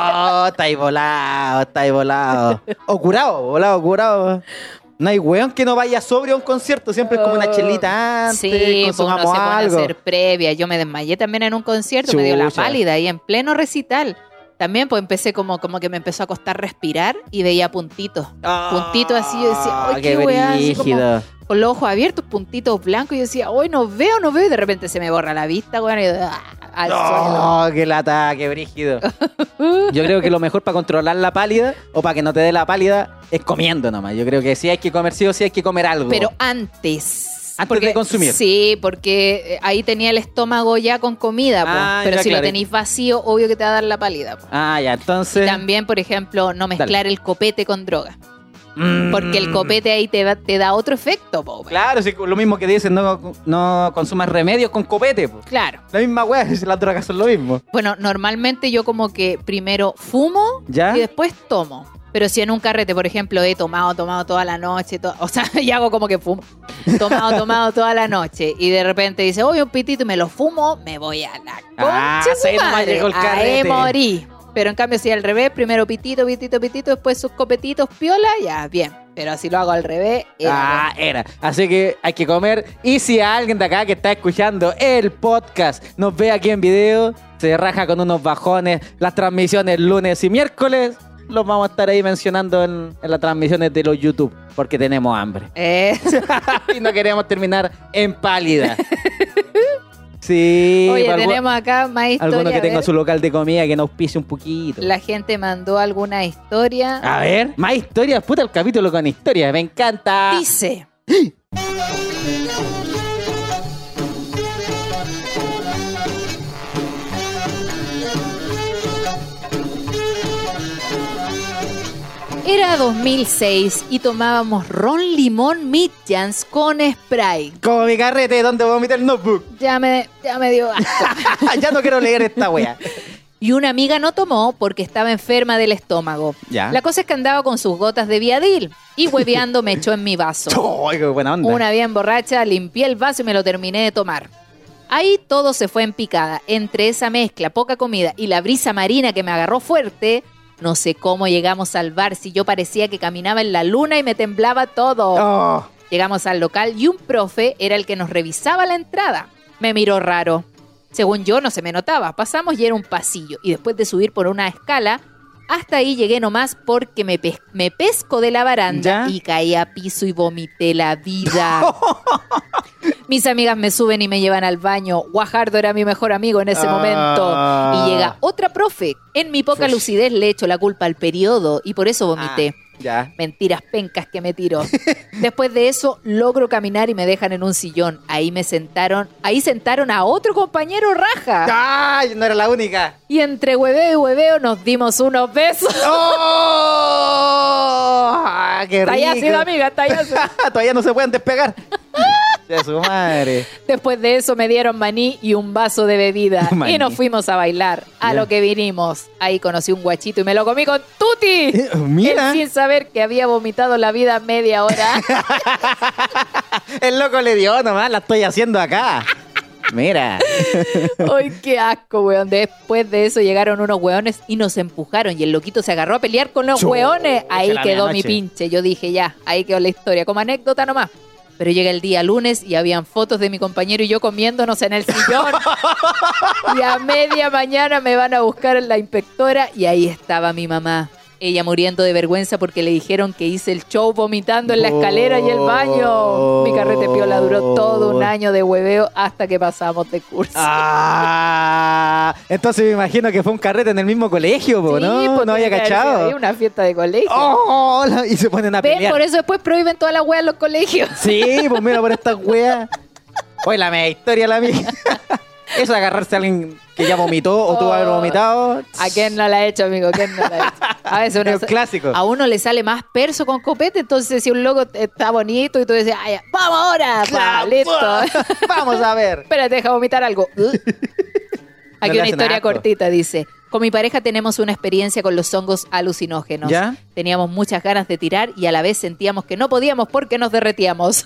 Oh, está ahí volado, está ahí volado. O curado, volado, curado. No hay weón que no vaya sobrio a un concierto. Siempre es como una chelita antes, Sí, pues uno se consumamos pone a algo. hacer previa. Yo me desmayé también en un concierto, me dio la Chucha. pálida ahí en pleno recital. También pues empecé como, como que me empezó a costar respirar y veía puntitos. Ah, Puntitos así, yo decía, ¡ay, qué, qué weá! Así como brígido. Con los ojos abiertos, puntitos blancos. Y yo decía, hoy no veo, no veo. Y de repente se me borra la vista, weón. Y yo, ¡ah! al suelo. Oh, qué lata, qué brígido. Yo creo que lo mejor para controlar la pálida o para que no te dé la pálida es comiendo nomás. Yo creo que sí hay que comer, sí o sí hay que comer algo. Pero antes. Antes de consumir. Sí, porque eh, ahí tenía el estómago ya con comida. Ah, pero ya, si claro. lo tenéis vacío, obvio que te va a dar la pálida. po. Ah, ya, entonces. También, por ejemplo, no mezclar el copete con droga. Mm. Porque el copete ahí te, va- te da otro efecto, po. Claro, sí, lo mismo que dicen, no, no consumas remedios con copete. po. Claro. La misma weá, si las drogas son lo mismo. Bueno, normalmente yo como que primero fumo ¿Ya? y después tomo. Pero si en un carrete, por ejemplo, he tomado, tomado toda la noche, to- o sea, y hago como que fumo, tomado, tomado toda la noche, y de repente dice, oye, un pitito y me lo fumo, me voy a la Ah, concha nomás madre. Ahí morí. Pero en cambio, si al revés, primero pitito, pitito, pitito, después sus copetitos, piola, ya, bien. Pero si lo hago al revés, era Ah, era. Así que hay que comer. Y si alguien de acá que está escuchando el podcast nos ve aquí en video, se raja con unos bajones, las transmisiones lunes y miércoles, los vamos a estar ahí mencionando en, en las transmisiones de los YouTube, porque tenemos hambre. Eh, y no queremos terminar en pálida. Sí. Oye, algu- tenemos acá más historia. Alguno que tenga su local de comida que nos pise un poquito. La gente mandó alguna historia. A ver, más historias. Puta, el capítulo con historias. Me encanta. Dice. Era 2006 y tomábamos ron limón Midjans con spray. Como mi carrete donde vomita el notebook. Ya me, ya me dio asco. ya no quiero leer esta wea. Y una amiga no tomó porque estaba enferma del estómago. Ya. La cosa es que andaba con sus gotas de viadil y hueveando me echó en mi vaso. Ay, qué buena onda. Una bien borracha, limpié el vaso y me lo terminé de tomar. Ahí todo se fue en picada. Entre esa mezcla, poca comida y la brisa marina que me agarró fuerte, no sé cómo llegamos al bar si yo parecía que caminaba en la luna y me temblaba todo. Oh. Llegamos al local y un profe era el que nos revisaba la entrada. Me miró raro. Según yo no se me notaba. Pasamos y era un pasillo. Y después de subir por una escala, hasta ahí llegué nomás porque me, pes- me pesco de la baranda ¿Ya? y caí a piso y vomité la vida. Mis amigas me suben y me llevan al baño. Guajardo era mi mejor amigo en ese Ah. momento. Y llega otra profe. En mi poca Uf. lucidez le echo la culpa al periodo y por eso vomité. Ah, ya. Mentiras pencas que me tiro. Después de eso, logro caminar y me dejan en un sillón. Ahí me sentaron, ahí sentaron a otro compañero raja. ¡Ay! No era la única. Y entre hueveo y hueveo nos dimos unos besos. ¡Oh! ¡Qué rico! Ya sido amiga. Todavía no se pueden despegar. De su madre. Después de eso me dieron maní y un vaso de bebida. Maní. Y nos fuimos a bailar. A lo que vinimos. Ahí conocí un guachito y me lo comí con tuti. Eh, mira. Él sin saber que había vomitado la vida media hora. El loco le dio nomás, la estoy haciendo acá. Mira. ¡Ay, qué asco, weón! Después de eso llegaron unos weones y nos empujaron. Y el loquito se agarró a pelear con los Chucha, weones. Ahí quedó mi pinche. Yo dije, ya, ahí quedó la historia. Como anécdota nomás. Pero llega el día lunes y habían fotos de mi compañero y yo comiéndonos en el sillón. y a media mañana me van a buscar en la inspectora y ahí estaba mi mamá. Ella muriendo de vergüenza porque le dijeron que hice el show vomitando en la escalera y el baño. Mi carrete piola duró todo un año de hueveo hasta que pasamos de curso. Ah, entonces me imagino que fue un carrete en el mismo colegio, po, Sí, ¿no? pues no había cachado. una fiesta de colegio. Oh, la- y se ponen a ¿Ven? pelear. Por eso después prohíben todas las weas en los colegios. Sí, pues mira por estas weas. Oye, la media historia la mía. Eso de agarrarse a alguien que ya vomitó o tuvo que haber vomitado. ¿A quién no la ha hecho, amigo? ¿Quién no la ha hecho? A veces uno Es clásico. a uno le sale más perso con copete, entonces si un loco está bonito y tú dices, "Ay, vamos ahora, pa, listo. Vamos a ver. Espérate, deja vomitar algo. Aquí una historia cortita dice. Con mi pareja tenemos una experiencia con los hongos alucinógenos. ¿Ya? Teníamos muchas ganas de tirar y a la vez sentíamos que no podíamos porque nos derretíamos.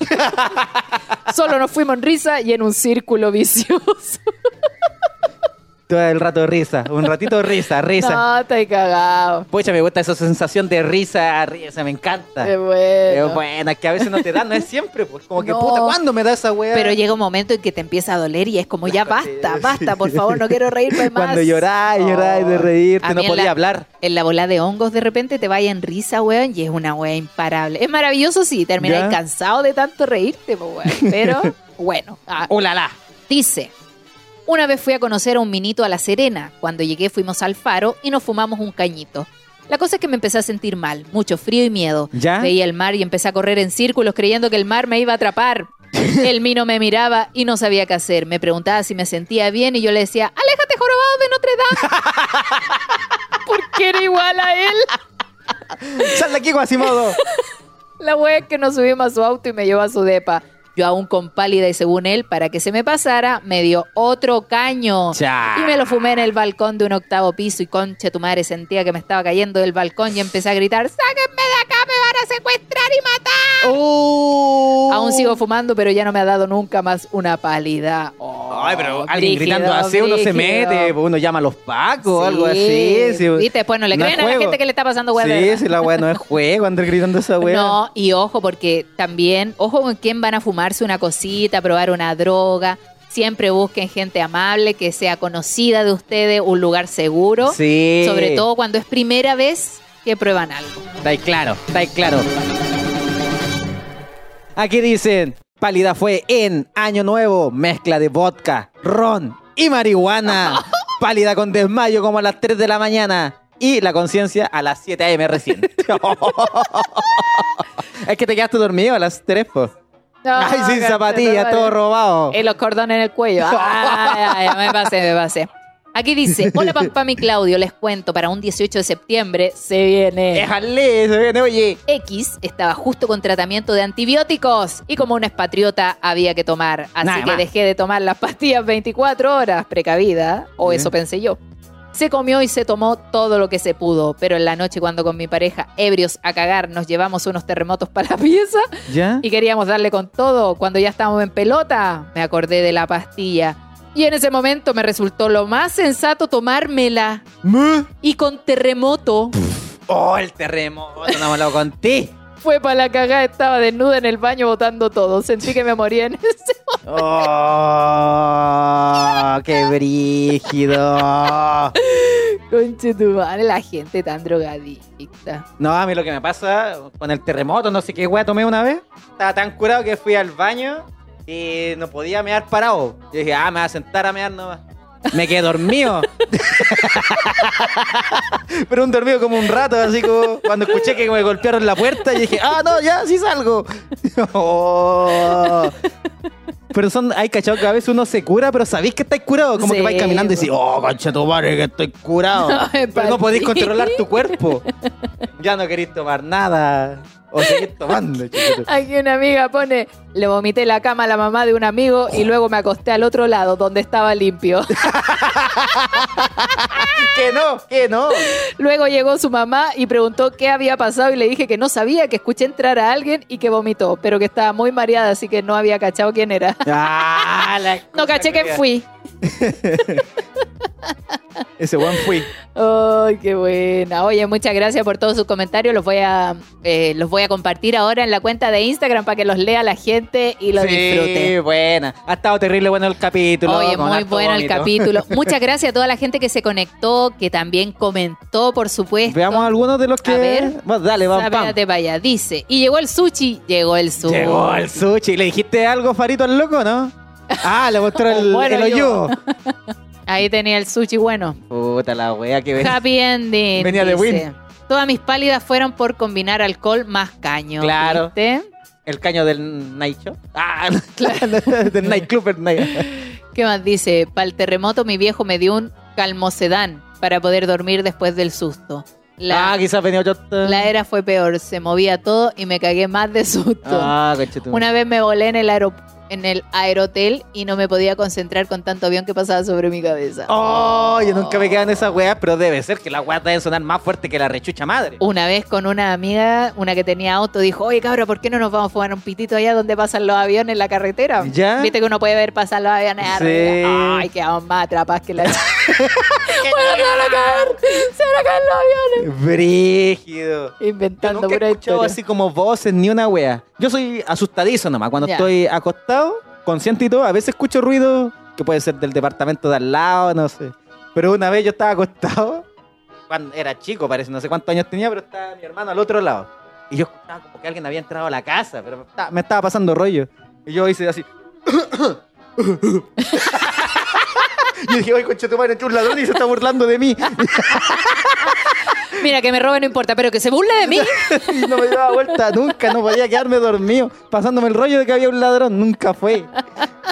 Solo nos fuimos en risa y en un círculo vicioso. Todo el rato de risa. Un ratito de risa, risa. No, estoy cagado. Pucha, me gusta esa sensación de risa, risa, me encanta. Qué Es bueno. buena, que a veces no te da, no es siempre, pues como que No. puta, ¿cuándo me da esa weá? Pero llega un momento en que te empieza a doler y es como, ya basta, basta, por favor, no quiero reírme más. Cuando lloráis, lloráis de Oh. reírte, A no podía la- hablar. En la bola de hongos de repente te vaya en risa, weón, y es una wea imparable. Es maravilloso, sí, terminas cansado de tanto reírte, po, weón. Pero, bueno. ah, ¡Oh, la, la! Dice, una vez fui a conocer a un minito a La Serena. Cuando llegué fuimos al faro y nos fumamos un cañito. La cosa es que me empecé a sentir mal, mucho frío y miedo. ¿Ya? Veía el mar y empecé a correr en círculos creyendo que el mar me iba a atrapar. El mino me miraba y no sabía qué hacer. Me preguntaba si me sentía bien y yo le decía, aléjate jorobado de Notre Dame. Porque era igual a él. ¡Sal de aquí, Quasimodo! La wea es que nos subimos a su auto y me llevó a su depa. Yo aún con pálida y según él, para que se me pasara, me dio otro caño. Cha. Y me lo fumé en el balcón de un octavo piso y conche tu madre sentía que me estaba cayendo del balcón y empecé a gritar, sáquenme de acá, me van a secuestrar y matar. ¡Oh! Aún sigo fumando, pero ya no me ha dado nunca más una pálida. Oh, Ay, pero alguien brígido, gritando así, uno se mete, uno llama a los pacos, algo Sí. así. sí. Viste, después no le es creen a la gente que le está pasando de Sí, sí, la weá no es juego, andar gritando esa weá. No, y ojo, porque también, ojo con quién van a fumarse una cosita, probar una droga. Siempre busquen gente amable, que sea conocida de ustedes, un lugar seguro. Sí. Sobre todo cuando es primera vez que prueban algo. Está ahí claro, está ahí claro. Aquí dicen, pálida fue en Año Nuevo, mezcla de vodka, ron y marihuana. Pálida con desmayo como a las 3 de la mañana. Y la conciencia a las 7 a.m. recién. es que te quedaste dormido a las 3, po. Ay, sin zapatillas, todo robado. Y los cordones en el cuello. Ay, ay, ay, me pasé, me pasé. Aquí dice, hola Pam y Claudio, les cuento, para un 18 de septiembre se viene... Déjale, se viene, oye. X estaba justo con tratamiento de antibióticos y como una expatriota había que tomar. Así Nada que más. dejé de tomar las pastillas 24 horas, precavida, o eso pensé yo. Se comió y se tomó todo lo que se pudo, pero en la noche cuando con mi pareja, ebrios a cagar, nos llevamos unos terremotos para la pieza ¿Ya? y queríamos darle con todo, cuando ya estábamos en pelota, me acordé de la pastilla. Y en ese momento me resultó lo más sensato tomármela. ¿Me? Y con terremoto Oh, el terremoto, no me hablado con ti. Fue para la cagada, estaba desnuda en el baño botando todo. Sentí que me moría en ese Oh, qué brígido. Conche tu madre, la gente tan drogadicta. No, a mí lo que me pasa con el terremoto, no sé qué weá tomé una vez. Estaba tan curado que fui al baño y no podía mear parado. Yo dije, ah, me voy a sentar a mear nomás. Me quedé dormido. Pero un dormido como un rato, así como cuando escuché que me golpearon la puerta y dije, ah, no, ya, sí salgo. Oh. Pero son, hay cachado que a veces uno se cura, pero sabéis que estáis curado. Como Sí, que vais caminando y decís, oh, concha tu madre, que estoy curado. Ay, pero no podéis controlar tu cuerpo. Ya no queréis tomar nada. O seguir tomando, chiquito. Aquí una amiga pone, le vomité la cama a la mamá de un amigo y luego me acosté al otro lado donde estaba limpio. que no, que no. luego llegó su mamá y preguntó qué había pasado y le dije que no sabía, que escuché entrar a alguien y que vomitó, pero que estaba muy mareada, así que no había cachado quién era. Ah, No caché quién fui. Ese buen fui. Ay, qué buena. Oye, muchas gracias por todos sus comentarios. Los voy a eh, los voy a compartir ahora en la cuenta de Instagram para que los lea la gente y lo sí, disfrute. buena. Ha estado terrible bueno el capítulo. Oye, muy bueno el capítulo. Muchas gracias a toda la gente que se conectó, que también comentó, por supuesto. Veamos algunos de los que. A ver. Dale, vamos. para allá. Dice, y llegó el sushi. Llegó el sushi. Llegó el sushi. ¿Le dijiste algo, Farito, al loco, no? Ah, le mostró el, Bueno, el yo. hoyo. Ahí tenía el sushi bueno. Puta la wea que ven. Happy ending. Venía de win. Todas mis pálidas fueron por combinar alcohol más caño. Claro. ¿viste? El caño del night show. Ah, del nightclub. night. ¿Qué más dice? Para el terremoto mi viejo me dio un calmocedán para poder dormir después del susto. La, ah, quizás venía otro. la era fue peor, se movía todo y me cagué más de susto. Ah. Una vez me volé en el, aero- en el aerotel y no me podía concentrar con tanto avión que pasaba sobre mi cabeza. Oh, yo nunca me quedé en esa weá, pero debe ser que la weá debe sonar más fuerte que la rechucha madre. Una vez con una amiga, una que tenía auto, dijo, oye cabra, ¿por qué no nos vamos a fumar un pitito allá donde pasan los aviones en la carretera? ¿Ya? Viste que uno puede ver pasar los aviones Sí. arriba. Ay, quedamos más atrapadas que la... bueno, se van a caer, se van a caer los aviones. Brígido. Yo Inventando nunca pura escuchado historia. así como voces ni una wea. Yo soy asustadizo nomás. Cuando Ya. estoy acostado, consciente y todo, a veces escucho ruido que puede ser del departamento de al lado, no sé. Pero una vez yo estaba acostado, cuando era chico, parece, no sé cuántos años tenía, pero estaba mi hermano al otro lado. Y yo escuchaba como que alguien había entrado a la casa, pero me estaba, me estaba pasando rollo. Y yo hice así. y dije, oye, concha tu madre, entró un ladrón y se está burlando de mí. Mira, que me robe no importa, pero que se burle de mí. y no me daba vuelta nunca, no podía quedarme dormido, pasándome el rollo de que había un ladrón, nunca fue.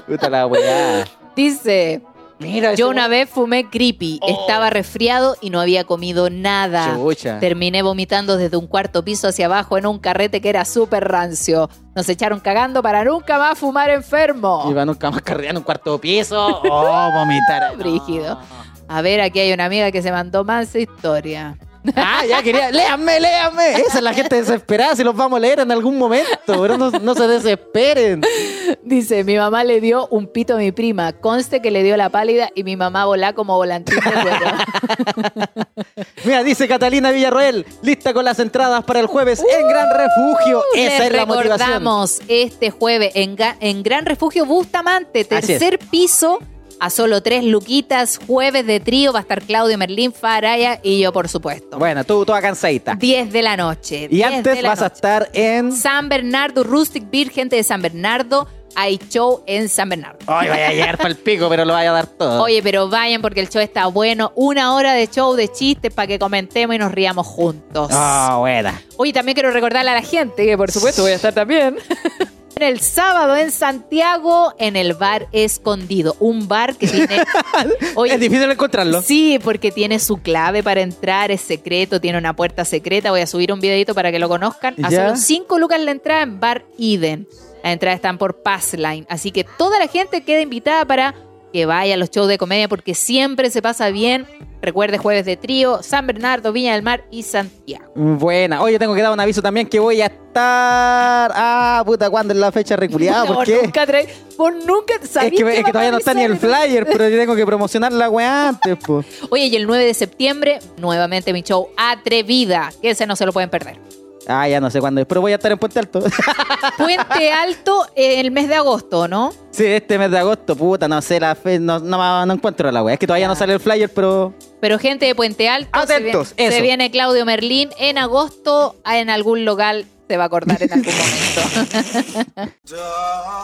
Puta la weá. Dice, Mira, yo una vez fumé creepy, Oh. estaba resfriado y no había comido nada. Chucha. Terminé vomitando desde un cuarto piso hacia abajo en un carrete que era súper rancio. Nos echaron cagando para nunca más fumar enfermo. Iba nunca más carreando un cuarto piso. Oh, vomitar. Brígido. A ver, aquí hay una amiga que se mandó más historia. Ah, ya quería. Léanme, léanme. Esa es la gente desesperada. Si los vamos a leer en algún momento. Pero no, no se desesperen. Dice, mi mamá le dio un pito a mi prima. Conste que le dio la pálida y mi mamá volá como volantín de cuero. Mira, dice Catalina Villarroel. Lista con las entradas para el jueves en Gran Refugio. Esa es la motivación. recordamos este jueves en, en Gran Refugio Bustamante, tercer piso, a solo tres luquitas, jueves de trío, va a estar Claudio Merlín, Faraya y yo, por supuesto. Bueno, tú toda cansadita. 10 de la noche. Y 10 antes vas a estar en. San Bernardo, Rustic Beer, gente de San Bernardo, hay show en San Bernardo. Ay, vaya a llegar para el pico, pero lo vaya a dar todo. Oye, pero vayan porque el show está bueno. Una hora de show de chistes para que comentemos y nos riamos juntos. Ah, buena. Oye, también quiero recordarle a la gente que por supuesto voy a estar también. El sábado en Santiago, en el bar escondido. Un bar que tiene. Oye, es difícil encontrarlo. Sí, porque tiene su clave para entrar, es secreto, tiene una puerta secreta. Voy a subir un videito para que lo conozcan. A solo 5 lucas la entrada en Bar Eden. Las entradas están por Passline. Así que toda la gente queda invitada para que vaya a los shows de comedia porque siempre se pasa bien. Recuerde jueves de trío, San Bernardo, Viña del Mar y Santiago. Buena. Oye, tengo que dar un aviso también que voy a estar. Ah, puta, ¿cuándo es la fecha reculiada? No, ¿Por qué? Nunca trae- vos nunca Es que, es que todavía no está ni el flyer, pero yo tengo que promocionar la weá antes, pues. Oye, y el 9 de septiembre, nuevamente mi show Atrevida, que ese no se lo pueden perder. Ah, ya no sé cuándo es, pero voy a estar en Puente Alto. Puente Alto eh, el mes de agosto, ¿no? sí, este mes de agosto, puta, no sé la fe, no, no, no encuentro la weá. Es que todavía no sale el flyer, pero. Pero gente de Puente Alto, Atentos, se, viene, se viene Claudio Merlín en agosto en algún local, se va a acordar en algún momento.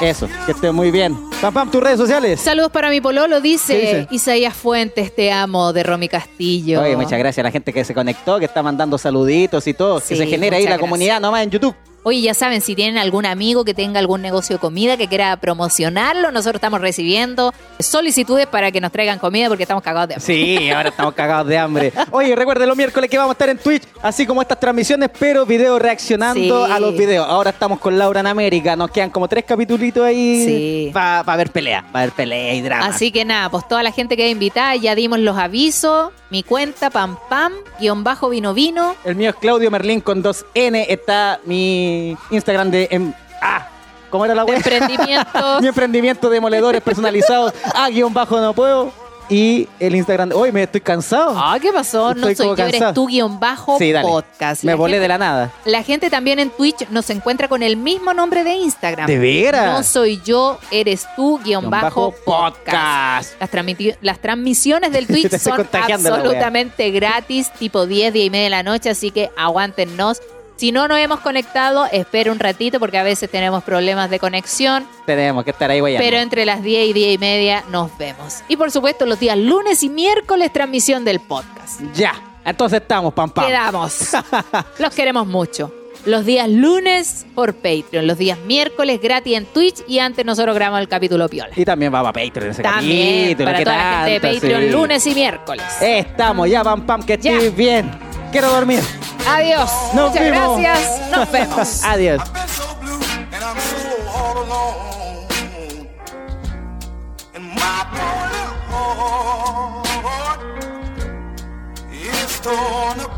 Eso, que esté muy bien. Pam, pam, tus redes sociales. Saludos para mi pololo, dice, ¿Qué dice? Isaías Fuentes, te amo, de Romy Castillo. Oye, muchas gracias a la gente que se conectó, que está mandando saluditos y todo. Sí, que se genera ahí la gracias. comunidad nomás en YouTube. Oye, ya saben, si tienen algún amigo que tenga algún negocio de comida que quiera promocionarlo, nosotros estamos recibiendo solicitudes para que nos traigan comida porque estamos cagados de hambre. Sí, ahora estamos cagados de hambre. Oye, recuerden los miércoles que vamos a estar en Twitch, así como estas transmisiones, pero video reaccionando Sí. a los videos. Ahora estamos con Laura en América, nos quedan como tres capitulitos ahí Sí. para ver pelea, para ver pelea y drama. Así que nada, pues toda la gente que invitada, ya dimos los avisos. Mi cuenta, pam pam, guion bajo vino vino. El mío es Claudio Merlín con 2N, está mi Instagram de... em- ah, ¿cómo era la web? emprendimientos. mi emprendimiento de moledores personalizados, a guion bajo no puedo. Y el Instagram, hoy me estoy cansado. Ah, ¿qué pasó? No Estoy soy yo, eres cansado. tu guion bajo sí, dale. podcast. Me La volé gente- de la nada. La gente también en Twitch nos encuentra con el mismo nombre de Instagram. ¿De veras? No soy yo, eres tú, guion bajo, bajo podcast. podcast. Las, transmisiones del Twitch son absolutamente gratis, tipo 10, 10 y media de la noche, así que aguántennos. Si no nos hemos conectado, espera un ratito porque a veces tenemos problemas de conexión. Tenemos que estar ahí, güey. Pero entre las 10 y 10 y media nos vemos. Y por supuesto, los días lunes y miércoles, transmisión del podcast. Ya. Entonces estamos, pam, pam. Quedamos. Los queremos mucho. Los días lunes por Patreon, los días miércoles gratis en Twitch y antes nosotros grabamos el capítulo Piola. Y también va para Patreon ese También capítulo, para ¿qué toda la gente de? Patreon, Sí. lunes y miércoles. Estamos, ya, pam, pam, que Ya. estés bien. Quiero dormir. Adiós. Nos Muchas vemos. gracias. Nos vemos. Adiós. Torn apart.